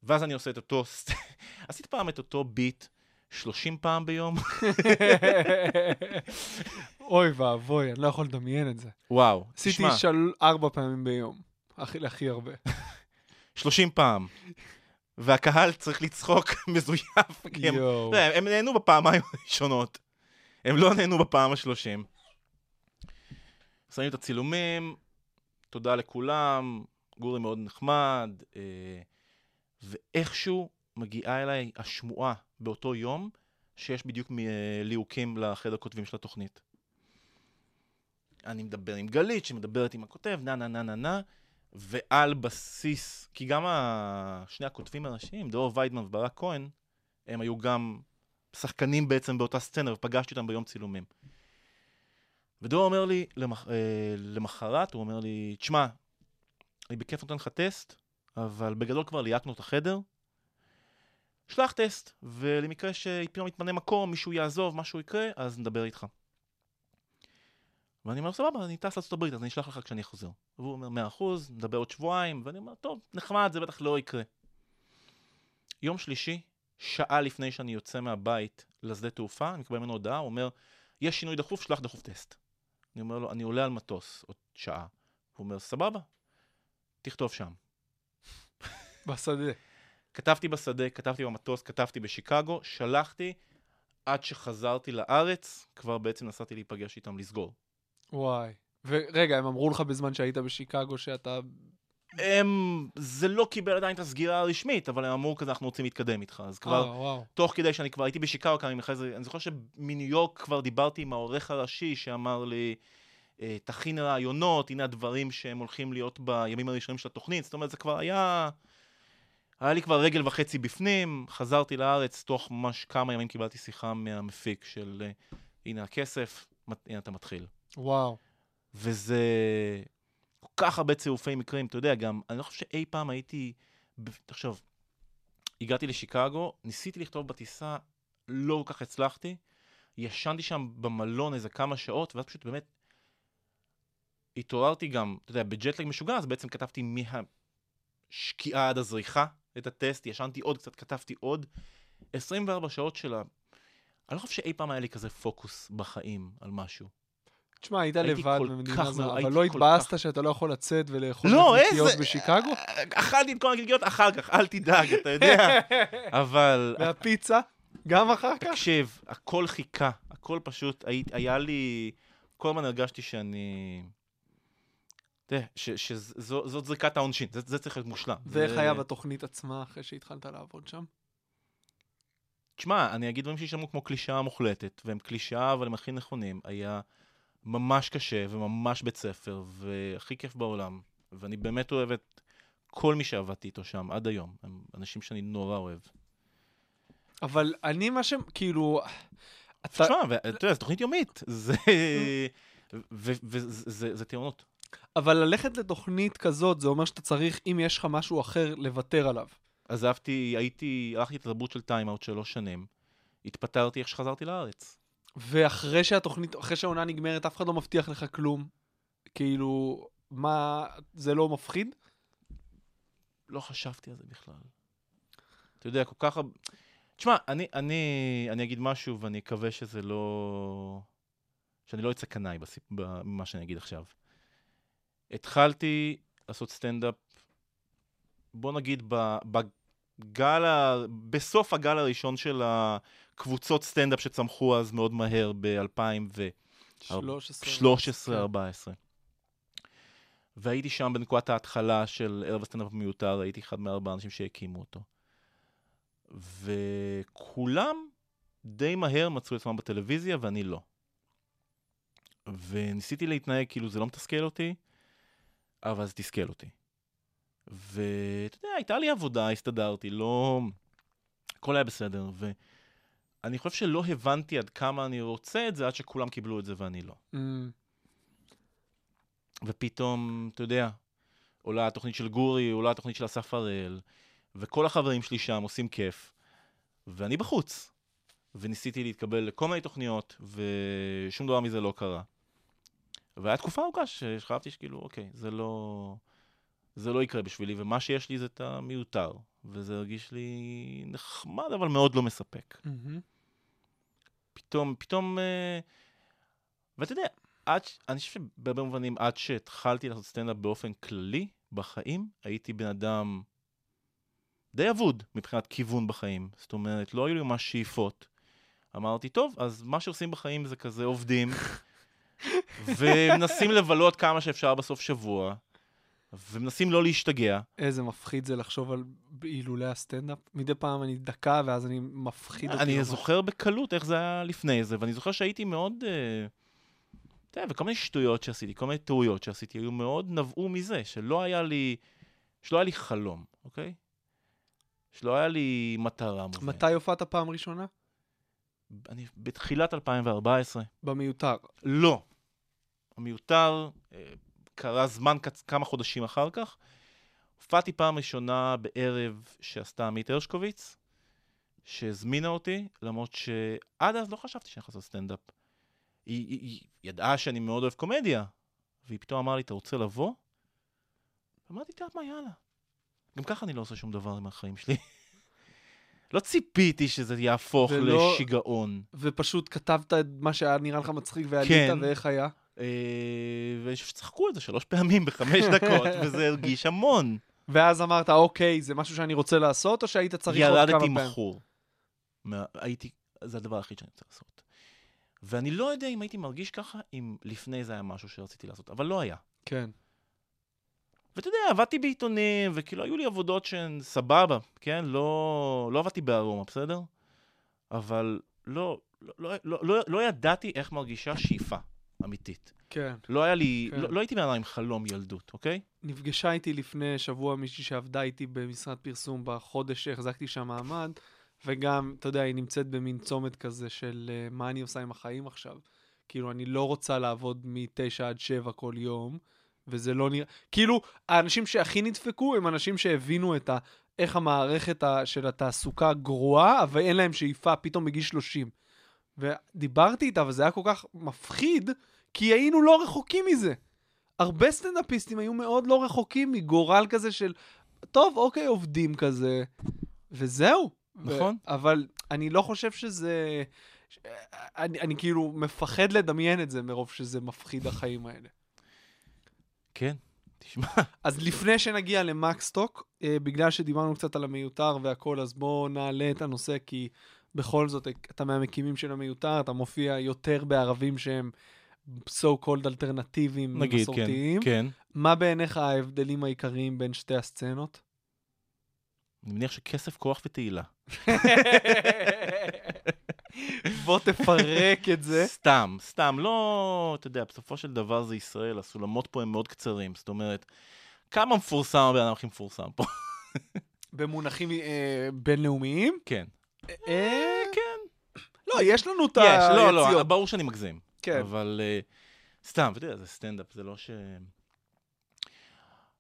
ואז אני עושה את אותו, [laughs] עשיתי פעם את אותו ביט 30 פעם ביום. [laughs] אוי ואבוי, אני לא יכול לדמיין את זה. וואו, עשיתי תשמע, של ארבע פעמים ביום. הכי הכי הרבה. [laughs] 30 פעם. והקהל צריך לצחוק מזויף, כי הם, יודע, הם נהנו בפעמיים הראשונות. הם לא נהנו בפעם השלושים. שמים את הצילומים, תודה לכולם, גורי מאוד נחמד, אה, ואיכשהו מגיעה אליי השמועה באותו יום שיש בדיוק אה, ליהוקים לחדר כותבים של התוכנית. אני מדבר עם גלית, שמדברת עם הכותב, נה נה נה נה נה, ועל בסיס, כי גם שני הכותבים הראשיים, דרור ויידמן וברק כהן, הם היו גם שחקנים בעצם באותה סצנה, ופגשתי אותם ביום צילומים. ודרור אומר לי, למח... אה, למחרת, הוא אומר לי, תשמע, אני בכיף נותן לך טסט, אבל בגדול כבר ליהקנו את החדר, שלח טסט, ולמקרה שפתאום יתמנה מקום, מישהו יעזוב, משהו יקרה, אז נדבר איתך. ואני אומר, סבבה, אני טס לארצות הברית, אז אני אשלח לך כשאני חוזר. והוא אומר, מאה אחוז, נדבר עוד שבועיים, ואני אומר, טוב, נחמד, זה בטח לא יקרה. יום שלישי, שעה לפני שאני יוצא מהבית לשדה תעופה, אני מקבל ממנו הודעה, הוא אומר, יש שינוי דחוף, שלח דחוף טסט. אני אומר לו, אני עולה על מטוס עוד שעה. הוא אומר, סבבה, תכתוב שם. בשדה. כתבתי בשדה, כתבתי במטוס, כתבתי בשיקגו, שלחתי, עד שחזרתי לארץ, כבר בעצם נסעתי להיפגש איתם לסגור. וואי. ורגע, הם אמרו לך בזמן שהיית בשיקגו שאתה... הם, זה לא קיבל עדיין את הסגירה הרשמית, אבל הם אמרו כזה, אנחנו רוצים להתקדם איתך. אז כבר, אה, וואו. תוך כדי שאני כבר הייתי בשיקגו כמה ימים אחרי זה, אני זוכר שמניו יורק כבר דיברתי עם העורך הראשי שאמר לי, "אה, תכין רעיונות, הנה הדברים שהם הולכים להיות בימים הראשונים של התוכנית. זאת אומרת, זה כבר היה... היה לי כבר רגל וחצי בפנים, חזרתי לארץ, תוך ממש כמה ימים קיבלתי שיחה מהמפיק של אה, הנה הכסף, הנה אתה מתחיל. וואו. וזה כל כך הרבה צירופי מקרים, אתה יודע, גם, אני לא חושב שאי פעם הייתי, תחשוב, הגעתי לשיקגו, ניסיתי לכתוב בטיסה, לא כל כך הצלחתי, ישנתי שם במלון איזה כמה שעות, ואז פשוט באמת התעוררתי גם, אתה יודע, בג'טלג משוגע, אז בעצם כתבתי מהשקיעה עד הזריחה את הטסט, ישנתי עוד קצת, כתבתי עוד. 24 שעות של ה... אני לא חושב שאי פעם היה לי כזה פוקוס בחיים על משהו. תשמע, היית לבד במדינה זרה, מאוד- אבל לא התבאסת כך- שאתה לא יכול לצאת ולאכול לא, נקניקיות איזה... בשיקגו? אכלתי את כל הנקניקיות אחר כך, אל תדאג, אתה יודע. [laughs] אבל והפיצה? גם אחר כך? תקשיב, הכל חיכה, הכל פשוט, הי- היה לי... כל הזמן הרגשתי שאני... אתה יודע, ש- שזו- זאת זריקת העונשין, זה- זה צריך להיות מושלם. ואיך זה- היה בתוכנית עצמה אחרי שהתחלת לעבוד שם? תשמע, אני אגיד דברים שישמעו כמו קלישאה מוחלטת, והם קלישאה אבל הם הכי נכונים. היה ממש קשה וממש בית ספר, והכי כיף בעולם. ואני באמת אוהב את כל מי שעבדתי איתו שם עד היום. הם אנשים שאני נורא אוהב. אבל אני מה ש... כאילו... אתה... תשמע, ואתה יודע, זו תוכנית יומית. זה... [laughs] וזה טיעונות. אבל ללכת לתוכנית כזאת, זה אומר שאתה צריך, אם יש לך משהו אחר, לוותר עליו. עזבתי, הייתי, הלכתי את התרבות של טיים-אאוט שלוש שנים. התפטרתי איך שחזרתי לארץ. ואחרי שהתוכנית, אחרי שהעונה נגמרת, אף אחד לא מבטיח לך כלום. כאילו, מה, זה לא מפחיד? לא חשבתי על זה בכלל. אתה יודע, כל כך... תשמע, אני, אני, אני אגיד משהו ואני אקווה שזה לא... שאני לא אצא קנאי בסיפ... במה שאני אגיד עכשיו. התחלתי לעשות סטנדאפ, בוא נגיד. בגל ה... בסוף הגל הראשון של הקבוצות סטנדאפ שצמחו אז מאוד מהר ב-2013-2014. 13. כן. והייתי שם בנקודת ההתחלה של ערב הסטנדאפ המיותר, הייתי אחד מארבעה אנשים שהקימו אותו. וכולם די מהר מצאו את עצמם בטלוויזיה ואני לא. וניסיתי להתנהג כאילו זה לא מתסכל אותי, אבל זה תסכל אותי. ואתה יודע, הייתה לי עבודה, הסתדרתי, לא... הכל היה בסדר, ואני חושב שלא הבנתי עד כמה אני רוצה את זה עד שכולם קיבלו את זה ואני לא. Mm, ופתאום, אתה יודע, עולה התוכנית של גורי, עולה התוכנית של אסף הראל, וכל החברים שלי שם עושים כיף, ואני בחוץ. וניסיתי להתקבל לכל מיני תוכניות, ושום דבר מזה לא קרה. והיה תקופה ארוכה שחשבתי שכאילו, אוקיי, זה לא... זה לא יקרה בשבילי, ומה שיש לי זה את המיותר. וזה הרגיש לי נחמד, אבל מאוד לא מספק. מהמם. פתאום, פתאום... אה, ואתה יודע, עד, אני חושב שבהרבה מובנים, עד שהתחלתי לעשות סטנדאפ באופן כללי בחיים, הייתי בן אדם די אבוד מבחינת כיוון בחיים. זאת אומרת, לא היו לי ממש שאיפות. אמרתי, טוב, אז מה שעושים בחיים זה כזה עובדים, [laughs] ומנסים לבלות כמה שאפשר בסוף שבוע, ומנסים לא להשתגע. איזה מפחיד זה לחשוב על הילולי הסטנדאפ. מדי פעם אני דקה, ואז אני מפחיד אותי. אני. זוכר בקלות איך זה היה לפני זה, ואני זוכר שהייתי מאוד... אה, אתה יודע, וכל מיני שטויות שעשיתי, כל מיני טעויות שעשיתי, היו מאוד נבעו מזה, שלא היה לי, שלא היה לי חלום, אוקיי? שלא היה לי מטרה מובנת. מתי הופעת פעם ראשונה? אני בתחילת 2014. במיותר. לא. המיותר אה, קרה זמן, קצ... כמה חודשים אחר כך. הופעתי פעם ראשונה בערב שעשתה עמית הרשקוביץ, שהזמינה אותי, למרות שעד אז לא חשבתי שאני יכול לעשות סטנדאפ. היא, היא, היא ידעה שאני מאוד אוהב קומדיה, והיא פתאום אמרה לי, אתה רוצה לבוא? אמרתי, יודעת מה, יאללה. גם ככה אני לא עושה שום דבר עם החיים שלי. [laughs] לא ציפיתי שזה יהפוך ולא- לשיגעון. ופשוט כתבת את מה שהיה נראה לך מצחיק ועלית, כן. ואיך היה? אה, וצחקו את זה שלוש פעמים בחמש דקות, [laughs] וזה הרגיש המון. ואז אמרת, אוקיי, זה משהו שאני רוצה לעשות, או שהיית צריך עוד כמה ירדתי פעמים? מכור. מה- הייתי, זה הדבר היחיד שאני רוצה לעשות. ואני לא יודע אם הייתי מרגיש ככה, אם לפני זה היה משהו שרציתי לעשות, אבל לא היה. כן. ואתה יודע, עבדתי בעיתונים, וכאילו היו לי עבודות שהן סבבה, כן? לא, לא עבדתי בארומה, בסדר? אבל לא, לא, לא, לא, לא, לא ידעתי איך מרגישה שאיפה אמיתית. כן. לא היה לי, כן. לא, לא הייתי בן אדם עם חלום ילדות, אוקיי? נפגשה איתי לפני שבוע מישהי שעבדה איתי במשרד פרסום בחודש שהחזקתי שם מעמד, וגם, אתה יודע, היא נמצאת במין צומת כזה של uh, מה אני עושה עם החיים עכשיו. כאילו, אני לא רוצה לעבוד מ-9 עד 7 כל יום, וזה לא נראה... כאילו, האנשים שהכי נדפקו הם אנשים שהבינו את ה... איך המערכת ה... של התעסוקה גרועה, אבל אין להם שאיפה פתאום בגיל 30. ודיברתי איתה, וזה היה כל כך מפחיד, כי היינו לא רחוקים מזה. הרבה סטנדאפיסטים היו מאוד לא רחוקים מגורל כזה של, טוב, אוקיי, עובדים כזה, וזהו. נכון. ו- אבל אני לא חושב שזה... ש- אני, אני כאילו מפחד לדמיין את זה מרוב שזה מפחיד החיים האלה. כן, תשמע. אז לפני שנגיע למקסטוק, אה, בגלל שדיברנו קצת על המיותר והכל, אז בואו נעלה את הנושא, כי בכל זאת, אתה מהמקימים של המיותר, אתה מופיע יותר בערבים שהם so called אלטרנטיביים נגיד, כן, מסורתיים. כן. מה בעיניך ההבדלים העיקריים בין שתי הסצנות? אני מניח שכסף, כוח ותהילה. [laughs] בוא תפרק את זה. סתם, סתם, לא, אתה יודע, בסופו של דבר זה ישראל, הסולמות פה הם מאוד קצרים, זאת אומרת, כמה מפורסם הבן אדם הכי מפורסם פה? במונחים אה, בינלאומיים? כן. אה, כן. לא, יש לנו את יש, לא, לא, היציאות. ברור שאני מגזים. כן. אבל אה, סתם, אתה יודע, זה סטנדאפ, זה לא ש...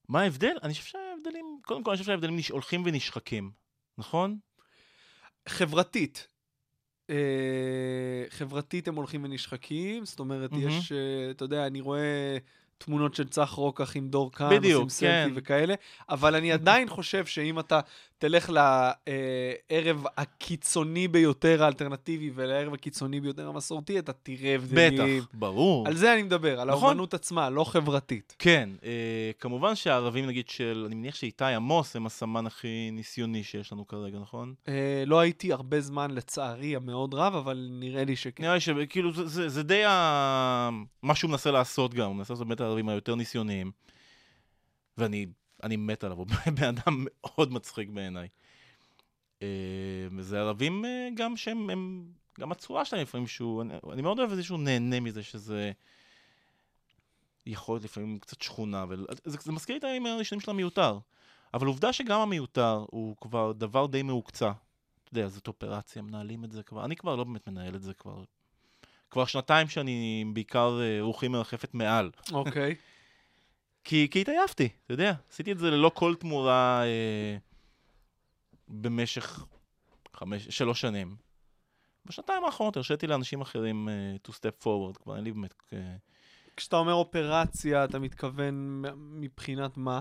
מה ההבדל? אני חושב שההבדלים, קודם כל, אני חושב שההבדלים הולכים ונשחקים, נכון? חברתית. אה, חברתית הם הולכים ונשחקים, זאת אומרת. יש, אה, אתה יודע, אני רואה תמונות של צח רוקח עם דור כאן, בדיוק, עושים סלפי כן. וכאלה, אבל אני עדיין [laughs] חושב שאם אתה תלך לערב הקיצוני ביותר האלטרנטיבי ולערב הקיצוני ביותר המסורתי, אתה תראה הבדלים. בטח, ברור. על זה אני מדבר, על נכון. האומנות עצמה, לא חברתית. כן, אה, כמובן שהערבים, נגיד, של, אני מניח שאיתי עמוס הם הסמן הכי ניסיוני שיש לנו כרגע, נכון? אה, לא הייתי הרבה זמן, לצערי, המאוד רב, אבל נראה לי שכן. נראה לי שכאילו זה, זה, זה די ה... מה שהוא מנסה לעשות גם, הוא מנסה לעשות באמת הערבים היותר ניסיוניים. ואני אני מת עליו, הוא [laughs] בן אדם מאוד מצחיק בעיניי. אה, וזה ערבים אה, גם שהם, הם, גם הצורה שלהם לפעמים שהוא, אני, אני מאוד אוהב את זה שהוא נהנה מזה שזה יכול להיות לפעמים קצת שכונה, וזה זה מזכיר לי את הימים הראשונים של המיותר. אבל עובדה שגם המיותר הוא כבר דבר די מהוקצע. אתה יודע, זאת אופרציה, מנהלים את זה כבר, אני כבר לא באמת מנהל את זה כבר. כבר שנתיים שאני בעיקר אה, רוחי מרחפת מעל. אוקיי. [laughs] כי, כי התעייפתי, אתה יודע, עשיתי את זה ללא כל תמורה אה, במשך חמש, שלוש שנים. בשנתיים האחרונות הרשיתי לאנשים אחרים אה, to step forward, כבר אין לי באמת... אה, כשאתה אומר אופרציה, אתה מתכוון מבחינת מה?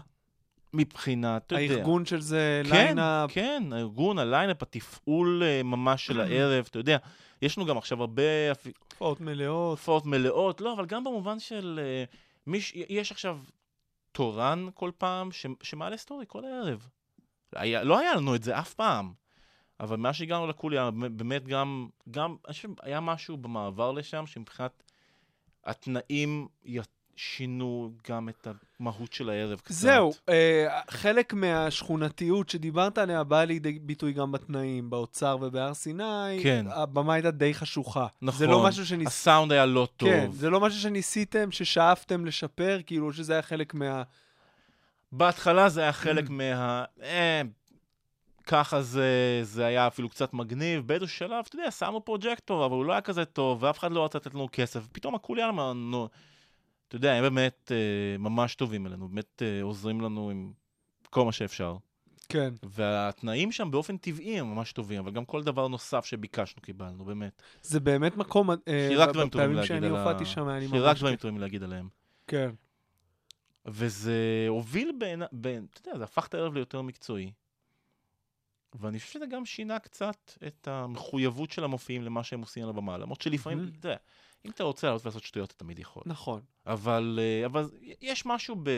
מבחינת, אתה יודע... הארגון של זה, כן, ליינאפ? כן, הארגון, הליינאפ, התפעול אה, ממש של [clears throat] הערב, אתה יודע, יש לנו גם עכשיו הרבה הופעות מלאות. הופעות מלאות, לא, אבל גם במובן של... אה, מיש, יש עכשיו תורן כל פעם ש, שמעלה סטורי כל הערב. היה, לא היה לנו את זה אף פעם. אבל מאז שהגענו לקוליה, באמת גם, גם, אני חושב, היה משהו במעבר לשם, שמבחינת התנאים י- שינו גם את המהות של הערב קצת. זהו, אה, חלק מהשכונתיות שדיברת עליה באה לידי ביטוי גם בתנאים, באוצר ובהר סיני. כן. הבמה הייתה די חשוכה. נכון. זה לא משהו שניס... הסאונד היה לא טוב. כן, זה לא משהו שניסיתם, ששאפתם לשפר, כאילו שזה היה חלק מה... בהתחלה זה היה חלק מה... אה, ככה זה, זה היה אפילו קצת מגניב. באיזשהו שלב, אתה יודע, שמנו פרוג'קטור, אבל הוא לא היה כזה טוב, ואף אחד לא רצה לתת לנו כסף. פתאום הכולי נו, אתה יודע, הם באמת אה, ממש טובים אלינו, באמת אה, עוזרים לנו עם כל מה שאפשר. כן. והתנאים שם באופן טבעי הם ממש טובים, אבל גם כל דבר נוסף שביקשנו קיבלנו, באמת. זה באמת מקום... אה, בפעמים להגיד שאני. הופעתי שם, היה לי ממש... דברים טובים להגיד עליהם. כן. וזה הוביל בין, בין, אתה יודע, זה הפך את הערב ליותר מקצועי. ואני חושב שזה גם שינה קצת את המחויבות של המופיעים למה שהם עושים על הבמה. למרות שלפעמים. אתה יודע, אם אתה רוצה לעלות ולעשות שטויות, אתה תמיד יכול. נכון. אבל, אה, אבל יש משהו ב...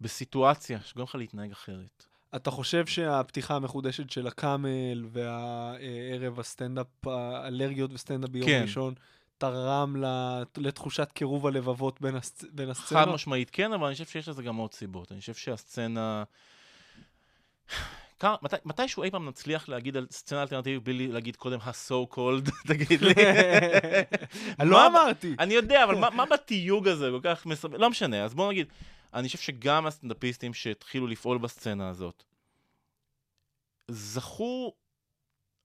בסיטואציה שגורם לך להתנהג אחרת. אתה חושב שהפתיחה המחודשת של הקאמל והערב הסטנדאפ, האלרגיות וסטנדאפ ביום כן. ראשון, תרם לת- לתחושת קירוב הלבבות בין, הסצ... בין חד הסצנות? משמעית כן, אבל אני חושב שיש לזה גם עוד סיבות. אני חושב שהסצנה... כמה- מתי, מתישהו אי פעם נצליח להגיד על סצנה אלטרנטיבית בלי להגיד קודם ה-so called, [laughs] תגיד לי. אני [laughs] לא אמרתי. אני יודע, אבל מה, מה בתיוג הזה כל כך מסבך? לא משנה, אז בוא נגיד, אני חושב שגם הסטנדאפיסטים שהתחילו לפעול בסצנה הזאת, זכו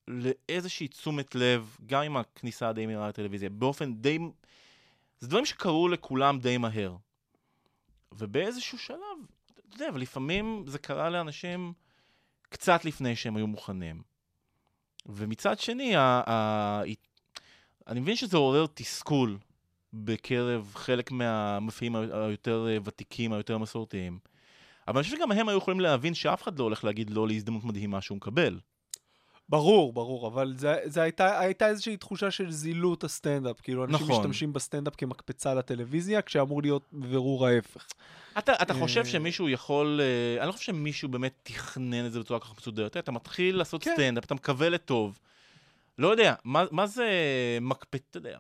לאיזושהי תשומת לב, גם עם הכניסה הדי מהירה לטלוויזיה, באופן די... זה דברים שקרו לכולם די מהר. ובאיזשהו שלב, אתה יודע, אבל לפעמים זה קרה לאנשים קצת לפני שהם היו מוכנים. ומצד שני, ה- ה- אני מבין שזה עורר תסכול בקרב חלק מהמופיעים ה- היותר ותיקים, היותר מסורתיים. אבל אני חושב שגם הם היו יכולים להבין שאף אחד לא הולך להגיד לא להזדמנות מדהימה שהוא מקבל. ברור, ברור, אבל זה, זה הייתה, הייתה איזושהי תחושה של זילות הסטנדאפ. כאילו, אנשים נכון. משתמשים בסטנדאפ כמקפצה לטלוויזיה, כשאמור להיות בבירור ההפך. אתה, אתה אה, חושב שמישהו יכול, אה, אני לא חושב שמישהו באמת תכנן את זה בצורה ככה מסודרת. אתה מתחיל לעשות כן. סטנדאפ, אתה מקווה לטוב. לא יודע, מה, מה זה מקפט, אתה יודע,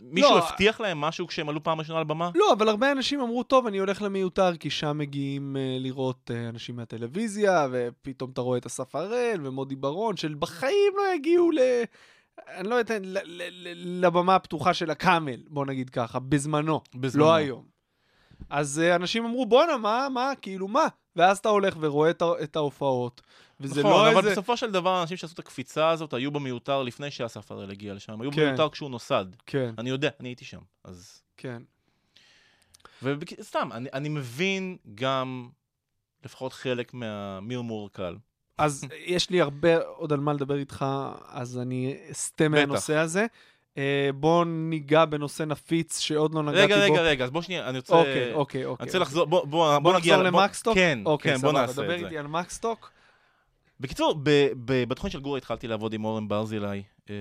מישהו לא, הבטיח להם משהו כשהם עלו פעם ראשונה על במה? לא, אבל הרבה אנשים אמרו, טוב, אני הולך למיותר, כי שם מגיעים uh, לראות uh, אנשים מהטלוויזיה, ופתאום אתה רואה את אסף הראל ומודי ברון, של בחיים לא יגיעו ל... אני לא אתן, ל- ל- ל- לבמה הפתוחה של הקאמל, בוא נגיד ככה, בזמנו, בזמנו. לא היום. אז uh, אנשים אמרו, בואנה, מה, מה, כאילו, מה? ואז אתה הולך ורואה את, ההופעות, וזה נכון, לא אבל איזה... בסופו של דבר, האנשים שעשו את הקפיצה הזאת היו במיותר לפני שאסף הראל הגיע לשם. היו כן. במיותר כשהוא נוסד. כן, אני יודע, אני הייתי שם. אז... כן. וסתם, אני, אני מבין גם לפחות חלק מהמרמור קל. אז יש לי הרבה עוד על מה לדבר איתך, אז אני אסטה מהנושא הזה. אה, בואו ניגע בנושא נפיץ שעוד לא נגעתי רגע, בו. רגע, רגע, אז בוא שנייה, אני רוצה... אוקיי, אוקיי, אוקיי. אני רוצה לחזור, בוא, בוא, בוא בוא נגיע... נחזור בוא- למקסטוק? כן, אוקיי, כן, בוא סבבה, נעשה דבר את זה. איתי על מקסטוק. בקיצור, בתוכנית של גור התחלתי לעבוד עם אורן ברזילי, אה,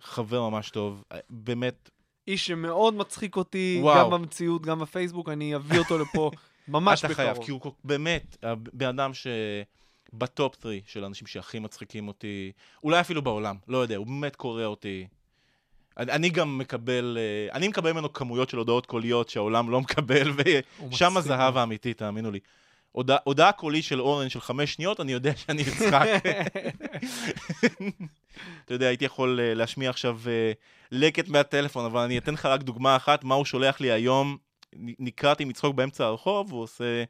חבר ממש טוב, אה, באמת, איש שמאוד מצחיק אותי, וואו. גם במציאות, גם בפייסבוק, אני אביא אותו לפה [laughs] ממש אתה חייב, בקרוב. כי הוא באמת, הבן אדם שבטופ 3 של האנשים שהכי מצחיקים אותי, אולי אפילו בעולם, לא יודע, הוא באמת קורא אותי. אני, גם מקבל, אה, אני מקבל ממנו כמויות של הודעות קוליות שהעולם לא מקבל, ושם הזהב. האמיתי, תאמינו לי. הודע, הודעה קולית של אורן של חמש שניות, אני יודע שאני אצחק. [laughs] אתה יודע, הייתי יכול אה, להשמיע עכשיו אה, לקט מהטלפון, אבל אני אתן לך רק דוגמה אחת, מה הוא שולח לי היום. נקרעתי מצחוק באמצע הרחוב, הוא עושה...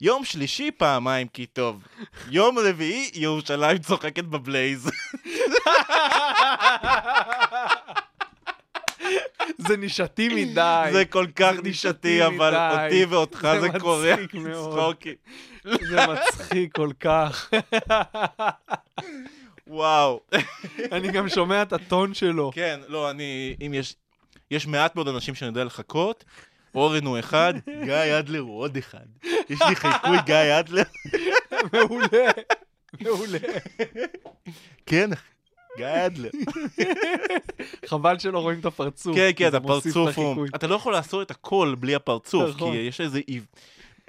יום שלישי פעמיים כי טוב. יום רביעי ירושלים צוחקת בבלייז. [laughs] זה נישתי מדי. זה כל כך זה נישתי, אבל מדי. אותי ואותך זה זה קורע מצחיק מאוד. צחוקים. זה מצחיק כל כך. וואו. אני גם שומע את הטון שלו. כן, לא, אני... אם יש... יש מעט מאוד אנשים שאני יודע לחכות. אורן הוא אחד, גיא אדלר הוא עוד אחד. יש לי חיקוי גיא אדלר. מעולה. מעולה. כן, אדלר. [laughs] חבל שלא רואים את הפרצוף. כן, כן, מוסיף הפרצוף הוא... אתה לא יכול לעשות את הכל בלי הפרצוף, נכון. כי יש איזה...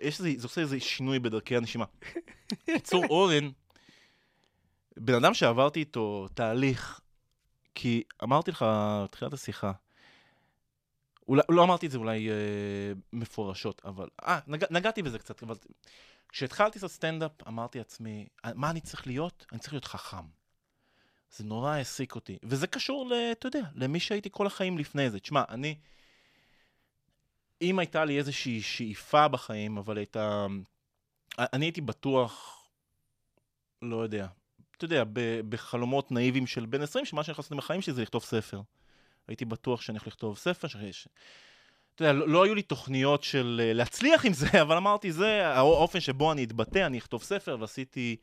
יש איזה... זה עושה איזה שינוי בדרכי הנשימה. קיצור, אורן, בן אדם שעברתי איתו תהליך, כי אמרתי לך, תחילת השיחה, אולי, לא אמרתי את זה אולי אה, מפורשות, אבל... אה, נג, נגעתי בזה קצת, אבל... כשהתחלתי לעשות סטנדאפ, אמרתי לעצמי, מה אני צריך להיות? אני צריך להיות חכם. זה נורא העסיק אותי. וזה קשור, אתה יודע, למי שהייתי כל החיים לפני זה. תשמע, אני... אם הייתה לי איזושהי שאיפה בחיים, אבל הייתה... אני הייתי בטוח, לא יודע, אתה יודע, ב- בחלומות נאיביים של בן 20, שמה שאני יכול לעשות עם החיים שלי זה לכתוב ספר. הייתי בטוח שאני הולך לכתוב ספר. ש... אתה יודע, לא, לא היו לי תוכניות של אה, להצליח עם זה, [laughs] אבל אמרתי, זה האופן שבו אני אתבטא, אני אכתוב ספר, ועשיתי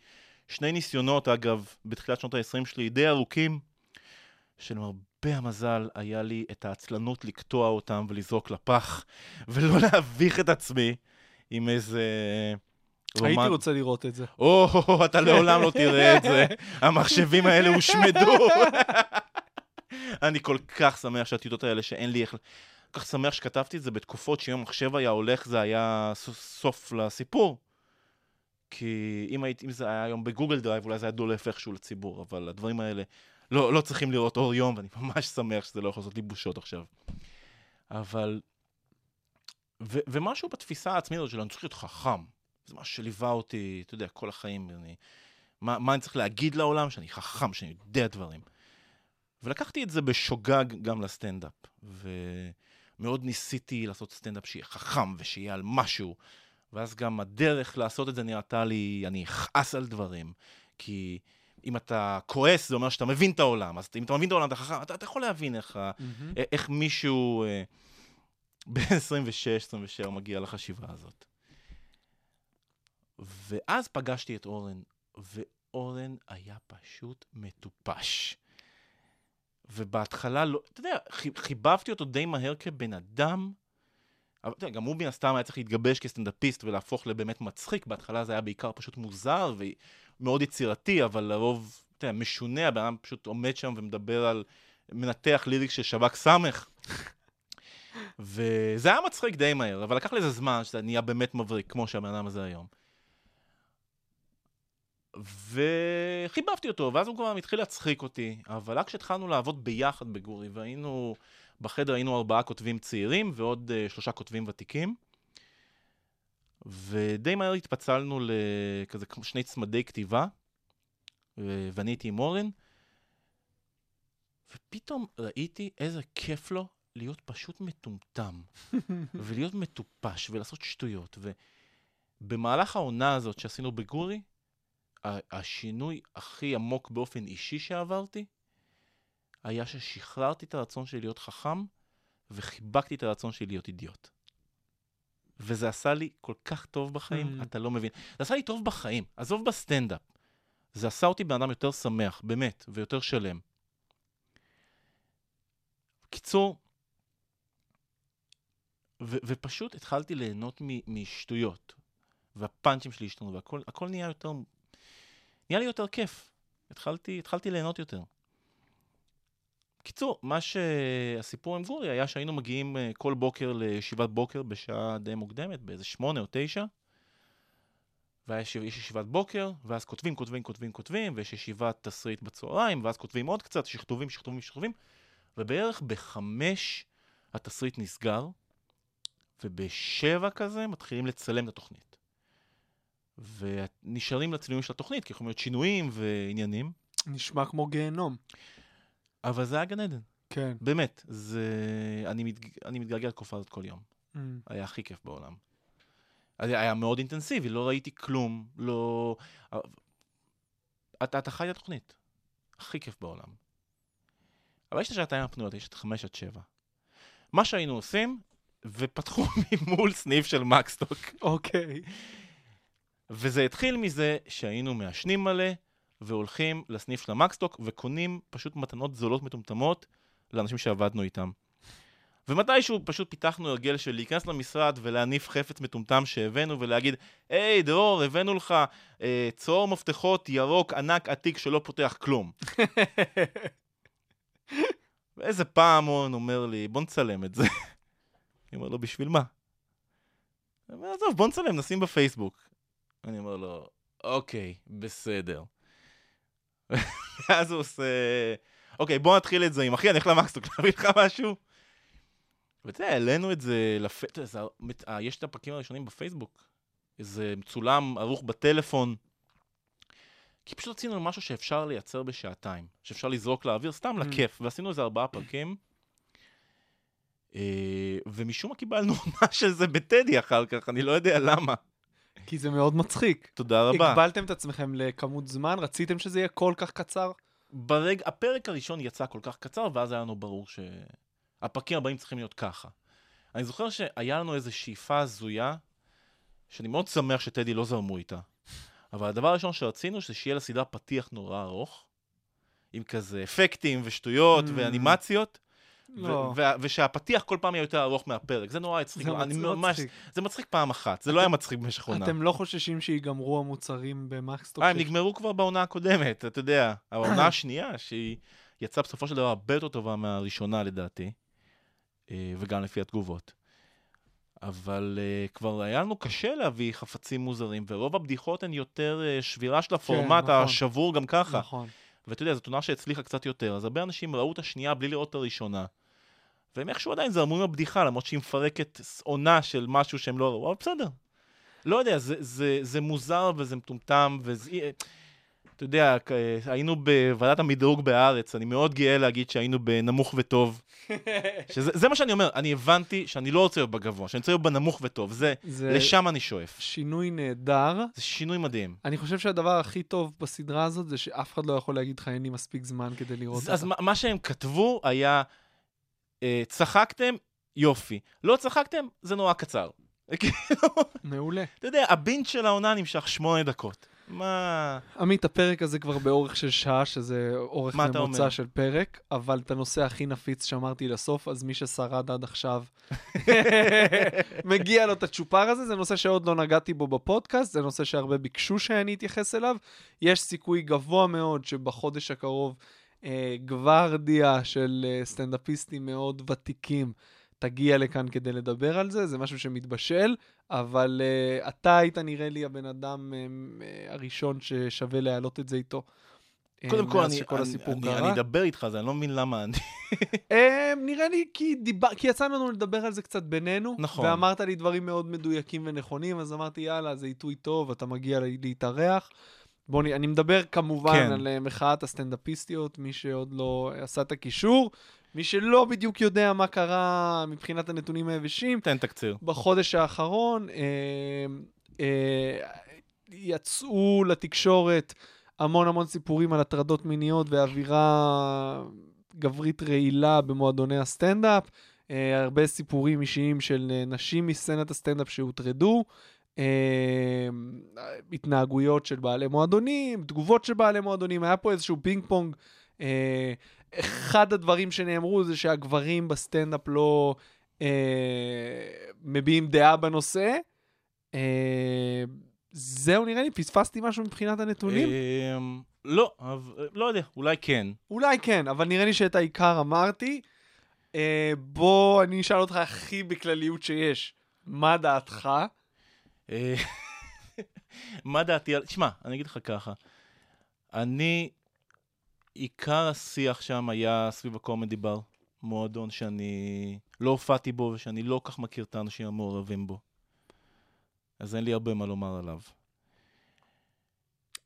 שני ניסיונות, אגב, בתחילת שנות ה-20 שלי, די ארוכים, שלמרבה המזל היה לי את העצלנות לקטוע אותם ולזרוק לפח, [laughs] ולא להביך את עצמי עם איזה... הייתי רומן- רוצה לראות את זה. או, אתה לעולם לא תראה את זה. המחשבים האלה הושמדו. אני כל כך שמח שהטיוטות האלה שאין לי איך... כל כך שמח שכתבתי את זה בתקופות שאם המחשב היה הולך זה היה סוף לסיפור. כי אם, הייתי, אם זה היה היום בגוגל דרייב אולי זה היה דולף איכשהו לציבור, אבל הדברים האלה לא, לא צריכים לראות אור יום, ואני [laughs] ממש שמח שזה לא יכול לעשות לי בושות עכשיו. אבל... ו- ומשהו בתפיסה העצמית הזאת של אני צריך להיות חכם. זה משהו שליווה אותי, אתה יודע, כל החיים. אני, מה, מה אני צריך להגיד לעולם? שאני חכם, שאני יודע דברים. ולקחתי את זה בשוגג גם לסטנדאפ. ומאוד ניסיתי לעשות סטנדאפ שיהיה חכם ושיהיה על משהו. ואז גם הדרך לעשות את זה נראתה לי, אני אכעס על דברים. כי אם אתה כועס, זה אומר שאתה מבין את העולם. אז אם אתה מבין את העולם, אתה חכם, אתה, אתה יכול להבין איך, ה- איך מישהו אה, [laughs] בן 26-27 מגיע לחשיבה הזאת. ואז פגשתי את אורן, ואורן היה פשוט מטופש. ובהתחלה לא, אתה יודע, חי- חיבבתי אותו די מהר כבן אדם, אבל יודע, גם הוא מן הסתם היה צריך להתגבש כסטנדאפיסט ולהפוך לבאמת מצחיק, בהתחלה זה היה בעיקר פשוט מוזר ומאוד יצירתי, אבל לרוב, אתה יודע, משונה, הבן אדם פשוט עומד שם ומדבר על, מנתח ליריק של שב"כ סמך. [laughs] וזה היה מצחיק די מהר, אבל לקח לזה זמן שזה נהיה באמת מבריק, כמו שהבן אדם הזה היום. וחיבבתי אותו, ואז הוא כבר התחיל להצחיק אותי, אבל רק כשהתחלנו לעבוד ביחד בגורי, והיינו, בחדר היינו ארבעה כותבים צעירים ועוד uh, שלושה כותבים ותיקים, ודי מהר התפצלנו לכזה שני צמדי כתיבה, ואני הייתי עם אורן, ופתאום ראיתי איזה כיף לו להיות פשוט מטומטם, [laughs] ולהיות מטופש, ולעשות שטויות, ובמהלך העונה הזאת שעשינו בגורי, השינוי הכי עמוק באופן אישי שעברתי, היה ששחררתי את הרצון שלי להיות חכם, וחיבקתי את הרצון שלי להיות אידיוט. וזה עשה לי כל כך טוב בחיים, Mm. אתה לא מבין. זה עשה לי טוב בחיים, עזוב בסטנדאפ. זה עשה אותי בן אדם יותר שמח, באמת, ויותר שלם. בקיצור, ו- ופשוט התחלתי ליהנות מ- משטויות. והפאנצ'ים שלי השתנו, והכל הכל נהיה יותר... נהיה לי יותר כיף. התחלתי, התחלתי ליהנות יותר. קיצור, מה שהסיפור עם גורי היה שהיינו מגיעים אה, כל בוקר לישיבת בוקר בשעה די מוקדמת, באיזה שמונה או תשע. ויש יש ישיבת בוקר, ואז כותבים, כותבים, כותבים, כותבים, ויש ישיבת תסריט בצהריים, ואז כותבים עוד קצת, שכתובים, שכתובים, שכתובים, ובערך בחמש התסריט נסגר, ובשבע כזה מתחילים לצלם את התוכנית. ונשארים לצילומים של התוכנית, כי יכולים להיות שינויים ועניינים, נשמע כמו גיהנום. אבל זה היה גן עדן. כן. באמת, זה... אני, מת... אני מתגעגע לתקופה הזאת כל יום. Mm. היה הכי כיף בעולם. היה מאוד אינטנסיבי, לא ראיתי כלום, לא... אתה, אתה חי את התוכנית. הכי כיף בעולם. אבל יש את השעתיים הפנויות, יש את חמש עד שבע. מה שהיינו עושים, ופתחו [laughs] ממול סניף של מקסטוק. אוקיי. וזה התחיל מזה שהיינו מעשנים מלא, והולכים לסניף של המקסטוק, וקונים פשוט מתנות זולות מטומטמות לאנשים שעבדנו איתם. ומתישהו פשוט פיתחנו הרגל של להיכנס למשרד ולהניף חפץ מטומטם שהבאנו ולהגיד, היי, דרור, הבאנו לך אה, צוהר מפתחות ירוק ענק עתיק שלא פותח כלום. [laughs] ואיזה פעמון אומר לי, בוא נצלם את זה. אני אומר לו, בשביל מה? הוא אומר, עזוב, בוא נצלם, נשים בפייסבוק. אני אומר לו, אוקיי, בסדר. [laughs] ואז הוא עושה, אוקיי, בוא נתחיל את זה עם אחי, אני הולך למקסטוק [laughs] להביא לך משהו. ואתה יודע, העלינו את זה, לפ... אתה יודע, זה... אה, יש את הפרקים הראשונים בפייסבוק. איזה מצולם ערוך בטלפון. כי פשוט רצינו משהו שאפשר לייצר בשעתיים, שאפשר לזרוק לאוויר, סתם Mm. לכיף, ועשינו איזה ארבעה פרקים. אה, ומשום מה קיבלנו [laughs] עונה של זה בטדי אחר כך, אני לא יודע למה. כי זה מאוד מצחיק. תודה רבה. הגבלתם את עצמכם לכמות זמן? רציתם שזה יהיה כל כך קצר? ברגע, הפרק הראשון יצא כל כך קצר, ואז היה לנו ברור שהפרקים הבאים צריכים להיות ככה. אני זוכר שהיה לנו איזו שאיפה הזויה, שאני מאוד שמח שטדי לא זרמו איתה. אבל הדבר הראשון שרצינו, זה שיהיה לסדרה פתיח נורא ארוך, עם כזה אפקטים ושטויות Mm. ואנימציות, לא. ושהפתיח כל פעם יהיה יותר ארוך מהפרק. זה נורא הצחיק. זה אני מצ- ממש... מצחיק. זה מצחיק פעם אחת, זה לא היה מצחיק במשך עונה. אתם לא חוששים שיגמרו המוצרים במקסטוק? אה, הם נגמרו כבר בעונה הקודמת, אתה יודע. העונה [clears throat] השנייה, שהיא יצאה בסופו של דבר הרבה יותר טובה מהראשונה לדעתי, אה, וגם לפי התגובות. אבל uh, כבר היה לנו קשה להביא חפצים מוזרים, ורוב הבדיחות הן יותר uh, שבירה של הפורמט נכון. השבור גם ככה. נכון. ואתה יודע, זאת עונה שהצליחה קצת יותר, אז הרבה אנשים ראו את השנייה בלי לראות את הראשונה. והם איכשהו עדיין זרמו עם הבדיחה, למרות שהיא מפרקת עונה של משהו שהם לא ראו, אבל בסדר. לא יודע, זה, זה, זה מוזר וזה מטומטם, וזה... אתה יודע, היינו בוועדת המדרוג בהארץ, אני מאוד גאה להגיד שהיינו בנמוך וטוב. שזה, זה מה שאני אומר, אני הבנתי שאני לא רוצה להיות בגבוה, שאני רוצה להיות בנמוך וטוב, זה, זה לשם אני שואף. שינוי נהדר. זה שינוי מדהים. אני חושב שהדבר הכי טוב בסדרה הזאת זה שאף אחד לא יכול להגיד לך אין לי מספיק זמן כדי לראות אז, אז אותה. מה, מה שהם כתבו היה, אה, צחקתם, יופי. לא צחקתם, זה נורא קצר. [laughs] כאילו, מעולה. אתה יודע, הבינט של העונה נמשך שמונה דקות. מה... עמית, הפרק הזה כבר באורך של שעה, שזה אורך ממוצע? של פרק, אבל את הנושא הכי נפיץ שמרתי לסוף, אז מי ששרד עד עכשיו, [laughs] מגיע לו את הצ'ופר הזה, זה נושא שעוד לא נגעתי בו בפודקאסט, זה נושא שהרבה ביקשו שאני אתייחס אליו. יש סיכוי גבוה מאוד שבחודש הקרוב אה, גוורדיה של אה, סטנדאפיסטים מאוד ותיקים תגיע לכאן כדי לדבר על זה, זה משהו שמתבשל, אבל uh, אתה היית נראה לי הבן אדם um, uh, הראשון ששווה להעלות את זה איתו. קודם כל, אני, אני, אני. אני אדבר איתך על זה, אני לא מבין למה אני... [laughs] אה, נראה לי כי, דיבר, כי יצא לנו לדבר על זה קצת בינינו, נכון. ואמרת לי דברים מאוד מדויקים ונכונים, אז אמרתי, יאללה, זה עיתוי טוב, אתה מגיע לה- להתארח. בוא, נ- אני מדבר כמובן כן. על מחאת הסטנדאפיסטיות, מי שעוד לא עשה את הקישור, מי שלא בדיוק יודע מה קרה מבחינת הנתונים היבשים, תן תקציר. בחודש האחרון אה, אה, יצאו לתקשורת המון המון סיפורים על הטרדות מיניות ואווירה גברית רעילה במועדוני הסטנדאפ. אה, הרבה סיפורים אישיים של אה, נשים מסצנת הסטנדאפ שהוטרדו. אה, התנהגויות של בעלי מועדונים, תגובות של בעלי מועדונים, היה פה איזשהו פינג פונג. אה, אחד הדברים שנאמרו זה שהגברים בסטנדאפ לא אה, מביעים דעה בנושא. אה, זהו, נראה לי, פספסתי משהו מבחינת הנתונים? אמ, לא, אבל- לא יודע, אולי כן. אולי כן, אבל נראה לי שאת העיקר אמרתי. אה, בוא, אני אשאל אותך הכי בכלליות שיש. מה דעתך? אה, [laughs] מה דעתי על... תשמע, אני אגיד לך ככה. אני, עיקר השיח שם היה סביב הקומדי בר, מועדון שאני לא הופעתי בו ושאני לא כך מכיר את האנשים המעורבים בו. אז אין לי הרבה מה לומר עליו.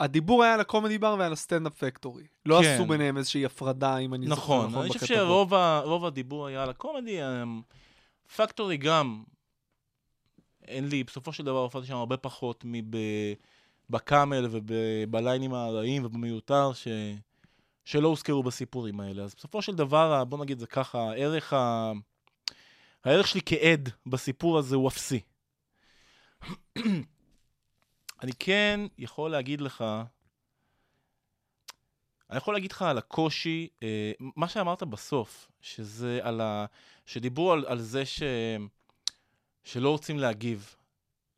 הדיבור היה על הקומדי בר ועל הסטנדאפ פקטורי. לא כן. עשו ביניהם איזושהי הפרדה, אם אני זוכר נכון, נכון אני חושב בכתבות. שרוב ה- הדיבור היה על הקומדי. אמ, פקטורי גם, אין לי, בסופו של דבר הופעתי שם הרבה פחות מבקאמל ובליינים הרעים ובמיותר ש... שלא הוזכרו בסיפורים האלה. אז בסופו של דבר, בוא נגיד זה ככה, הערך, ה... הערך שלי כעד בסיפור הזה הוא אפסי. [clears throat] אני כן יכול להגיד לך, אני יכול להגיד לך על הקושי, אה, מה שאמרת בסוף, שזה על ה... שדיברו על, על זה ש... שלא רוצים להגיב,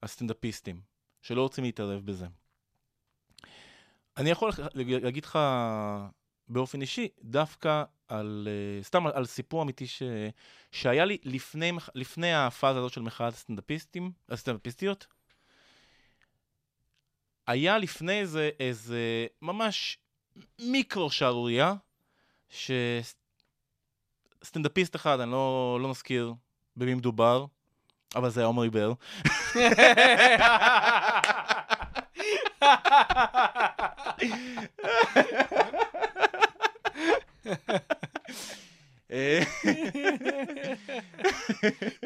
הסטנדאפיסטים, שלא רוצים להתערב בזה. אני יכול להגיד לך באופן אישי, דווקא על, אה, סתם על, סיפור אמיתי ש, שהיה לי לפני, לפני הפאזה הזאת של מחאת הסטנדאפיסטים, הסטנדאפיסטיות. היה לפני זה איזה ממש מיקרו שערורייה, שסטנדאפיסט אחד, אני לא, לא נזכיר במי מדובר, אבל זה היה עומרי בר. [laughs] [laughs]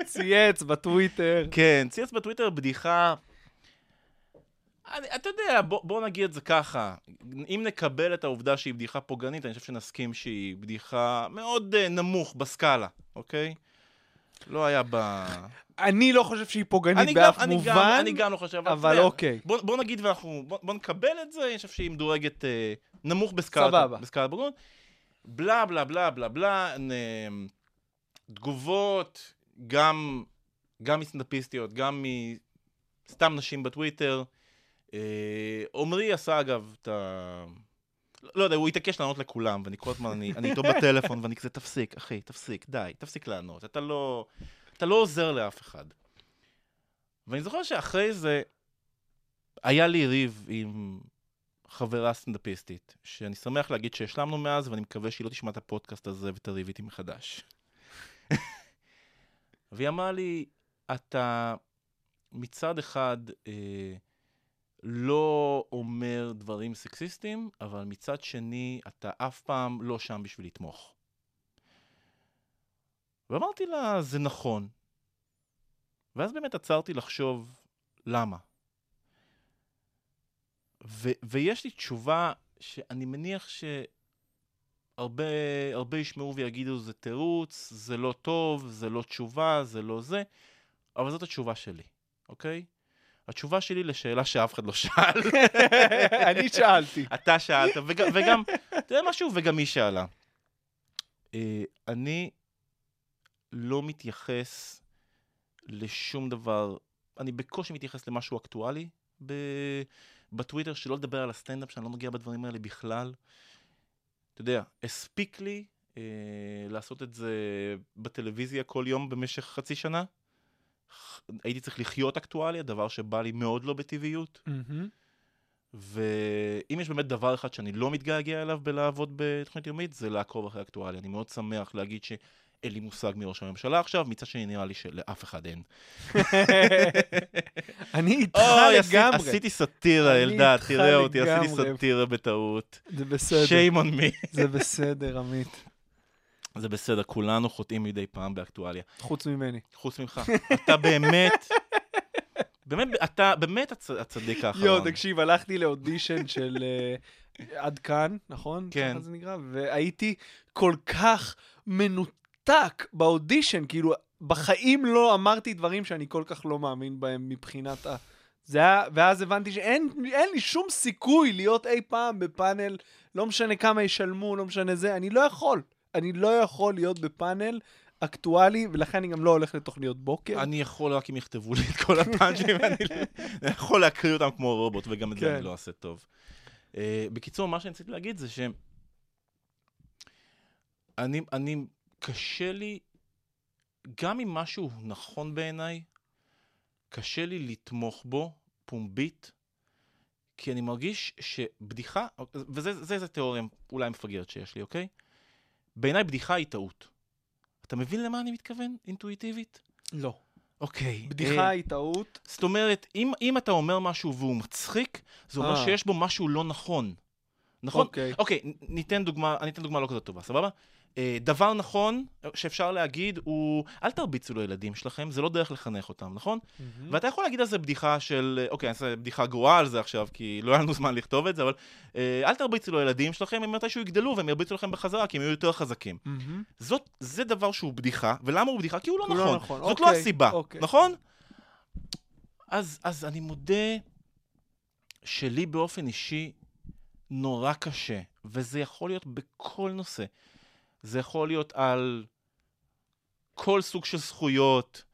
צייץ בטוויטר. כן, צייץ בטוויטר בדיחה... אני, אתה יודע, בוא, בוא נגיד את זה ככה, אם נקבל את העובדה שהיא בדיחה פוגענית, אני חושב שנסכים שהיא בדיחה מאוד uh, נמוך בסקאלה, אוקיי? לא היה ב... אני לא חושב שהיא פוגענית אני גם, באף אני, מובן, גם, אני גם לא חושב, אבל יודע, אוקיי. בוא, בוא נגיד ואנחנו, בוא, בוא נקבל את זה, אני חושב שהיא מדורגת אה, נמוך בסקאלת, סבבה. בסקאלת בוגרות. בלה בלה בלה בלה בלה, תגובות, גם, גם מסטנדאפיסטיות, גם מסתם נשים בטוויטר. אה, עמרי עשה אגב את ה... לא יודע, הוא התעקש לענות לכולם, ואני כל הזמן, אני, אני איתו בטלפון, ואני כזה, תפסיק, אחי, תפסיק, די, תפסיק לענות, אתה לא, אתה לא עוזר לאף אחד. ואני זוכר שאחרי זה, היה לי ריב עם חברה סטנדאפיסטית, שאני שמח להגיד שהשלמנו מאז, ואני מקווה שהיא לא תשמע את הפודקאסט הזה ותריב איתי מחדש. [laughs] והיא אמרה לי, אתה מצד אחד אה, לא אומר דברים סקסיסטיים, אבל מצד שני, אתה אף פעם לא שם בשביל לתמוך. ואמרתי לה, זה נכון. ואז באמת עצרתי לחשוב למה. ו- ויש לי תשובה שאני מניח שהרבה הרבה ישמעו ויגידו זה תירוץ, זה לא טוב, זה לא תשובה, זה לא זה, אבל זאת התשובה שלי, אוקיי? התשובה שלי לשאלה שאף אחד לא שאל. [laughs] אני שאלתי. [laughs] אתה שאלת, וגם, וגם, אתה יודע משהו? וגם היא שאלה. אה, אני לא מתייחס לשום דבר, אני בקושי מתייחס למשהו אקטואלי ב- בטוויטר, שלא לדבר על הסטנדאפ, שאני לא נוגע בדברים האלה בכלל. אתה יודע, הספיק לי אה, לעשות את זה בטלוויזיה כל יום במשך חצי שנה. הייתי צריך לחיות אקטואליה, דבר שבא לי מאוד לא בטבעיות. מהמם. ואם יש באמת דבר אחד שאני לא מתגעגע אליו בלעבוד בתוכנית יומית, זה לעקוב אחרי אקטואליה. אני מאוד שמח להגיד שאין לי מושג מראש הממשלה עכשיו, מצד שני נראה לי שלאף אחד אין. [laughs] אני איתך לגמרי. עשיתי סאטירה, אלדד, תראה אותי, עשיתי. סאטירה בטעות. זה בסדר. shame on me. זה בסדר, עמית. זה בסדר, כולנו חוטאים מדי פעם באקטואליה. חוץ ממני. חוץ ממך. אתה באמת, באמת, אתה באמת הצ- הצדיק האחרון. יואו, תקשיב, הלכתי לאודישן של אה, עד כאן, נכון? כן. ככה זה נקרא? והייתי כל כך מנותק באודישן, כאילו, בחיים לא אמרתי דברים שאני כל כך לא מאמין בהם מבחינת ה... זה היה, ואז הבנתי שאין אין לי שום סיכוי להיות אי פעם בפאנל, לא משנה כמה ישלמו, לא משנה זה, אני לא יכול. אני לא יכול להיות בפאנל אקטואלי, ולכן אני גם לא הולך לתוכניות בוקר. אני יכול רק אם יכתבו לי את כל הפאנצ'ים, [laughs] אני אני יכול להקריא אותם כמו רובוט, וגם את זה כן. אני לא אעשה טוב. Uh, בקיצור, מה שאני רציתי להגיד זה ש... אני, אני, קשה לי, גם אם משהו נכון בעיניי, קשה לי לתמוך בו פומבית, כי אני מרגיש שבדיחה, וזה זה, זה תיאוריה אולי מפגרת שיש לי, אוקיי? בעיניי בדיחה היא טעות. אתה מבין למה אני מתכוון, אינטואיטיבית? לא. אוקיי. בדיחה אה, היא טעות. זאת אומרת, אם, אם אתה אומר משהו והוא מצחיק, זה אומר אה. שיש בו משהו לא נכון. נכון? אוקיי. אוקיי, ניתן דוגמה, אני אתן דוגמה לא כזאת טובה, סבבה? אה, דבר נכון שאפשר להגיד הוא, אל תרביצו לילדים שלכם, זה לא דרך לחנך אותם, נכון? מהמם. ואתה יכול להגיד על זה בדיחה של, אה, אוקיי, אני אעשה בדיחה גרועה על זה עכשיו, כי לא היה לנו זמן לכתוב את זה, אבל אה, אל תרביצו לילדים שלכם, הם מתישהו יגדלו והם ירביצו לכם בחזרה, כי הם יהיו יותר חזקים. מהמם. זאת, זה דבר שהוא בדיחה, ולמה הוא בדיחה? כי הוא לא הוא לא נכון. נכון, זאת לא אוקיי, הסיבה, אוקיי. נכון? אז, אז אני מודה שלי באופן אישי נורא קשה, וזה יכול להיות בכל נושא. זה יכול להיות על כל סוג של זכויות,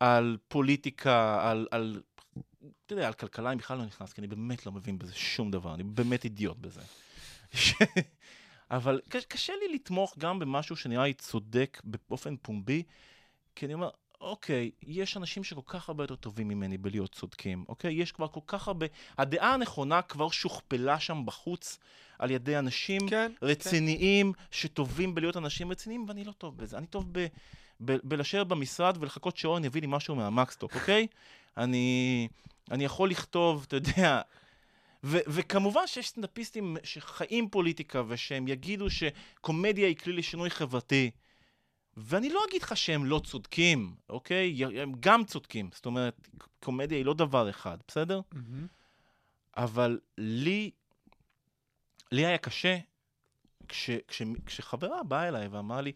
על פוליטיקה, על, על, אתה יודע, על כלכלה אני בכלל לא נכנס, כי אני באמת לא מבין בזה שום דבר, אני באמת אידיוט בזה. [laughs] אבל קש- קשה לי לתמוך גם במשהו שנראה לי צודק באופן פומבי, כי אני אומר, אוקיי, יש אנשים שכל כך הרבה יותר טובים ממני בלהיות צודקים, אוקיי? יש כבר כל כך הרבה... הדעה הנכונה כבר שוכפלה שם בחוץ על ידי אנשים כן, רציניים, שטובים בלהיות אנשים רציניים, ואני לא טוב בזה. אני טוב ב, ב, בלשבת במשרד ולחכות שאורן יביא לי משהו מהמקסטוק, אוקיי? אני, אני יכול לכתוב, אתה יודע... ו- וכמובן שיש סטנדאפיסטים שחיים פוליטיקה ושהם יגידו שקומדיה היא כלי לשינוי חברתי. ואני לא אגיד לך שהם לא צודקים, אוקיי? הם גם צודקים. זאת אומרת, קומדיה היא לא דבר אחד, בסדר? מהמם. אבל לי, לי היה קשה כש, כש, כשחברה באה אליי ואמרה לי,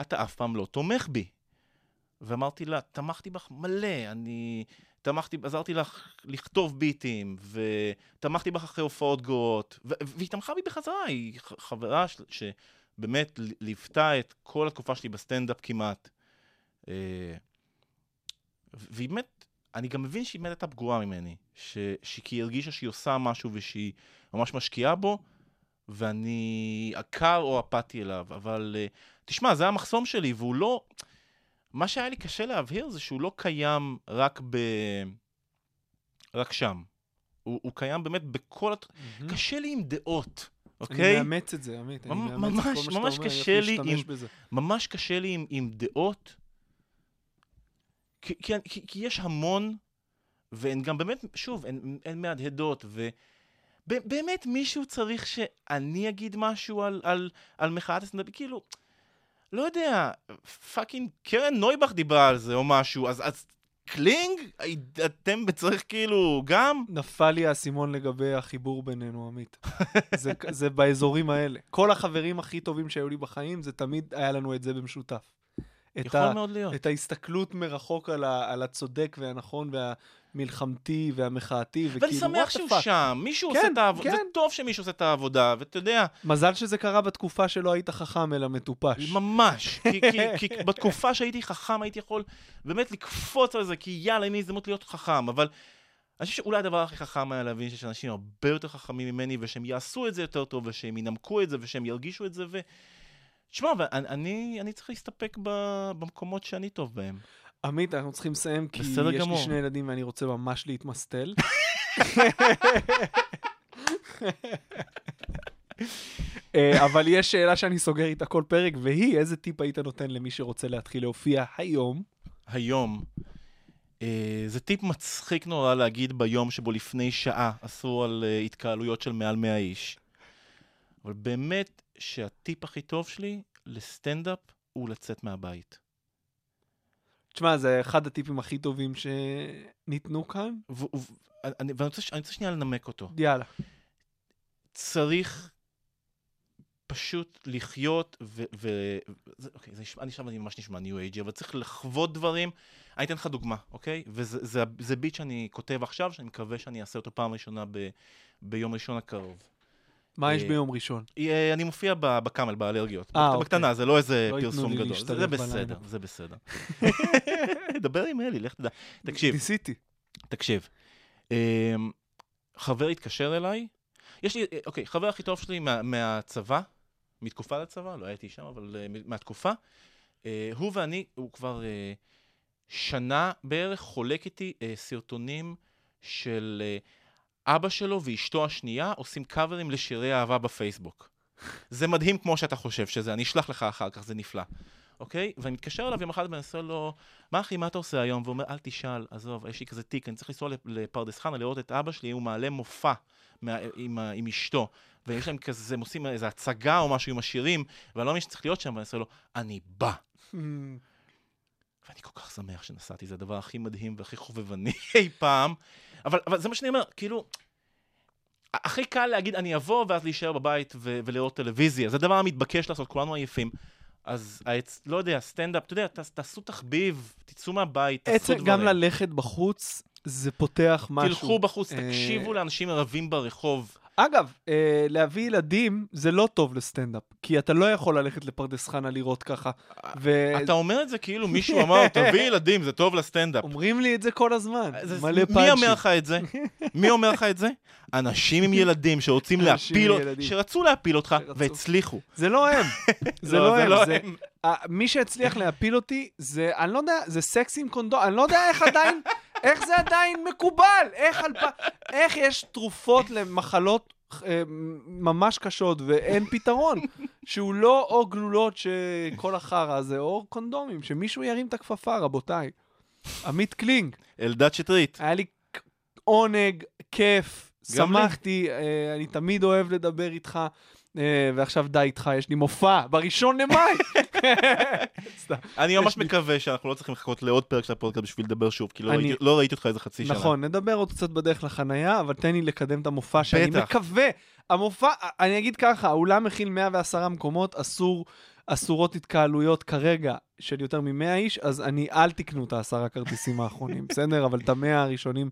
אתה אף פעם לא תומך בי. ואמרתי לה, תמכתי בך מלא, אני תמכתי, עזרתי לך לכתוב ביטים, ותמכתי בך אחרי הופעות גרועות, ו- והיא תמכה בי בחזרה, היא חברה ש- שבאמת ליוותה את כל התקופה שלי בסטנדאפ כמעט. אה, והיא באמת, אני גם מבין שהיא באמת הייתה פגועה ממני, ש- שכי היא הרגישה שהיא עושה משהו ושהיא ממש משקיעה בו, ואני עקר או אפאתי אליו, אבל uh, תשמע, זה המחסום שלי, והוא לא... מה שהיה לי קשה להבהיר זה שהוא לא קיים רק ב... רק שם. הוא, הוא קיים באמת בכל... מהמם. קשה לי עם דעות, אני אוקיי? מאמץ את זה, עמית. אני מאמץ את כל מה שאתה אומר, לי להשתמש עם- בזה. ממש קשה לי עם, עם דעות, כי, כי, כי, כי יש המון, והן גם באמת, שוב, הן, הן מהדהדות, ובאמת מישהו צריך שאני אגיד משהו על, על, על מחאת הסטנדאפ, כאילו, לא יודע, fucking קרן נויבך דיברה על זה או משהו, אז, אז קלינג, אתם צריך כאילו גם? נפל לי האסימון לגבי החיבור בינינו, עמית. זה, זה באזורים האלה. כל החברים הכי טובים שהיו לי בחיים, זה תמיד היה לנו את זה במשותף. את, ה. את ההסתכלות מרחוק על, ה, על הצודק והנכון והמלחמתי והמחאתי, ואני וכאילו, שמח what the שהוא fuck. שם, מישהו כן, עושה את העבודה, זה כן. טוב שמישהו עושה את העבודה, ואתה יודע, מזל שזה קרה בתקופה שלא היית חכם אלא מטופש. ממש. [laughs] כי, כי, כי בתקופה שהייתי חכם הייתי יכול באמת לקפוץ על זה, כי יאללה, הנה הזדמנות להיות חכם. אבל אני חושב שאולי הדבר הכי חכם היה להבין שיש אנשים הרבה יותר חכמים ממני, ושהם יעשו את זה יותר טוב, ושהם ינמקו את זה, ושהם ירגישו את זה, ו... תשמע, ואני, אני, אני צריך להסתפק ב, במקומות שאני טוב בהם. עמית, אנחנו צריכים לסיים, כי יש גמור. לי שני ילדים ואני רוצה ממש להתמסטל. אה, אבל יש שאלה שאני סוגר איתה כל פרק, והיא, איזה טיפ היית נותן למי שרוצה להתחיל להופיע היום? היום, אה, זה טיפ מצחיק נורא להגיד ביום שבו לפני שעה אסרו על אה, התקהלויות של מעל 100 איש. אבל באמת שהטיפ הכי טוב שלי לסטנדאפ הוא לצאת מהבית. תשמע, זה אחד הטיפים הכי טובים שניתנו כאן. ו- ו- אני, ואני רוצה, רוצה שנייה לנמק אותו. יאללה. צריך פשוט לחיות, ו... ו זה, אוקיי, זה נשמע, אני עכשיו אני ממש נשמע ניו אייג'י, אבל צריך לחוות דברים. אני אתן לך דוגמה, אוקיי? וזה זה, זה ביט שאני כותב עכשיו, שאני מקווה שאני אעשה אותו פעם ראשונה ב, ביום ראשון הקרוב. מה יש אה, ביום ראשון? אה, אני מופיע בקאמל, באלרגיות. אה, אוקיי. בקטנה, זה לא איזה לא פרסום גדול. זה בסדר. זה בסדר. [laughs] דבר עם אלי, לך תדע. תקשיב, ניסיתי. תקשיב. אמ, חבר התקשר אליי, יש לי, אה, אוקיי, חבר הכי טוב שלי מה- מהצבא, מתקופה לצבא, לא הייתי שם, אבל מהתקופה. הוא ואני, הוא כבר שנה בערך חולק איתי סרטונים של אבא שלו ואשתו השנייה עושים קאברים לשירי אהבה בפייסבוק. זה מדהים כמו שאתה חושב שזה, אני אשלח לך אחר כך, זה נפלא. אוקיי? ואני מתקשר אליו יום אחד ואני עושה לו, מה אחי, מה אתה עושה היום? והוא אומר, אל תשאל, עזוב, יש לי כזה תיק, אני צריך לנסוע לפ- לפרדס חנה לראות את אבא שלי, הוא מעלה מופע מה, עם, עם אשתו. ויש להם כזה, הם עושים איזו הצגה או משהו עם השירים, ואני לא מבין שצריך להיות שם, ואני עושה לו, אני בא. [laughs] ואני כל כך שמח שנסעתי, זה הדבר הכי מדהים והכי חובבני [laughs] אי פעם. אבל, אבל זה מה שאני אומר, כאילו, הכי קל להגיד, אני אבוא ואז להישאר בבית ו- ולראות טלוויזיה. זה הדבר המתבקש לעשות, כולנו עייפים. אז העץ, לא יודע, סטנדאפ, אתה יודע, ת, תעשו תחביב, תצאו מהבית, תעשו עצם, דברים. גם ללכת בחוץ, זה פותח משהו. תלכו בחוץ, אה, תקשיבו לאנשים רבים ברחוב. אגב, אה, להביא ילדים זה לא טוב לסטנדאפ, כי אתה לא יכול ללכת לפרדס חנה לראות ככה. אתה אומר את זה כאילו מישהו אמר, תביא ילדים, זה טוב לסטנדאפ. ואומרים לי את זה כל הזמן, זה- מלא מי פאנצ'ים. אומר לך את זה? מי אומר לך את זה? אנשים עם ילדים שרוצים להפיל. שרצו להפיל אותך שרצו. והצליחו. זה לא הם, [laughs] זה לא, לא זה הם, לא זה... הם. מי שהצליח להפיל אותי, זה, אני לא יודע, זה סקס עם קונדום, אני לא יודע איך עדיין, איך זה עדיין מקובל, איך, על, פ- איך יש תרופות למחלות אה, ממש קשות ואין פתרון, שהוא לא או גלולות שכל החרא הזה, או קונדומים, שמישהו ירים את הכפפה, רבותיי. עמית קלינג, אלדד שטרית. היה לי עונג, כיף. שמחתי, אה, אני תמיד אוהב לדבר איתך, ועכשיו די איתך, יש לי מופע בראשון למאי. [laughs] אני ממש מקווה שאנחנו לא צריכים לחכות לעוד פרק של הפודקאסט בשביל לדבר שוב, כי לא ראיתי- לא ראיתי אותך איזה חצי שנה. נכון, נדבר עוד קצת בדרך לחנייה, אבל תן לי לקדם את המופע שאני. מקווה. המופע, אני אגיד ככה, האולם מכיל 110 מקומות, אסור, אסורות התקהלויות כרגע של יותר מ-100 איש, אז אני, אל תקנו את העשרה כרטיסים [laughs] האחרונים, בסדר? אבל את המאה הראשונים,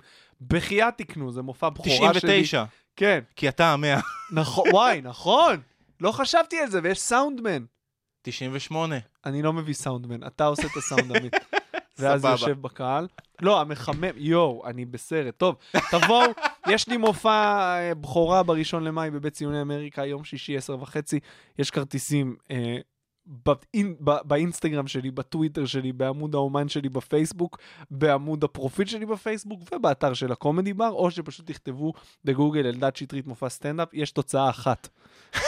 בחייאת תקנו, זה מופע בכורה שלי. 99, כן, כי אתה המאה. נכון, וואי, נכון. לא חשבתי על זה, ויש סאונדמן. 98. אני לא מביא סאונדמן, אתה עושה את הסאונד עמית. [laughs] ואז סבבה. יושב בקהל. לא, המחמם, יואו, אני בסרט. טוב, תבואו, [laughs] יש לי מופע אה, בכורה בראשון למאי בבית ציוני אמריקה, יום שישי, עשר וחצי. יש כרטיסים אה, באינ, באינסטגרם שלי, בטוויטר שלי, בעמוד האומן שלי בפייסבוק, בעמוד הפרופיל שלי בפייסבוק ובאתר של הקומדי בר, או שפשוט תכתבו בגוגל אלדד שטרית מופע סטנדאפ, יש תוצאה אחת. אה,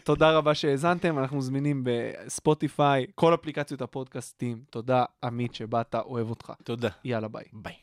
[laughs] תודה רבה שהאזנתם, אנחנו זמינים בספוטיפיי, כל אפליקציות הפודקאסטים. תודה, עמית, שבאת, אוהב אותך. תודה. יאללה, ביי. ביי.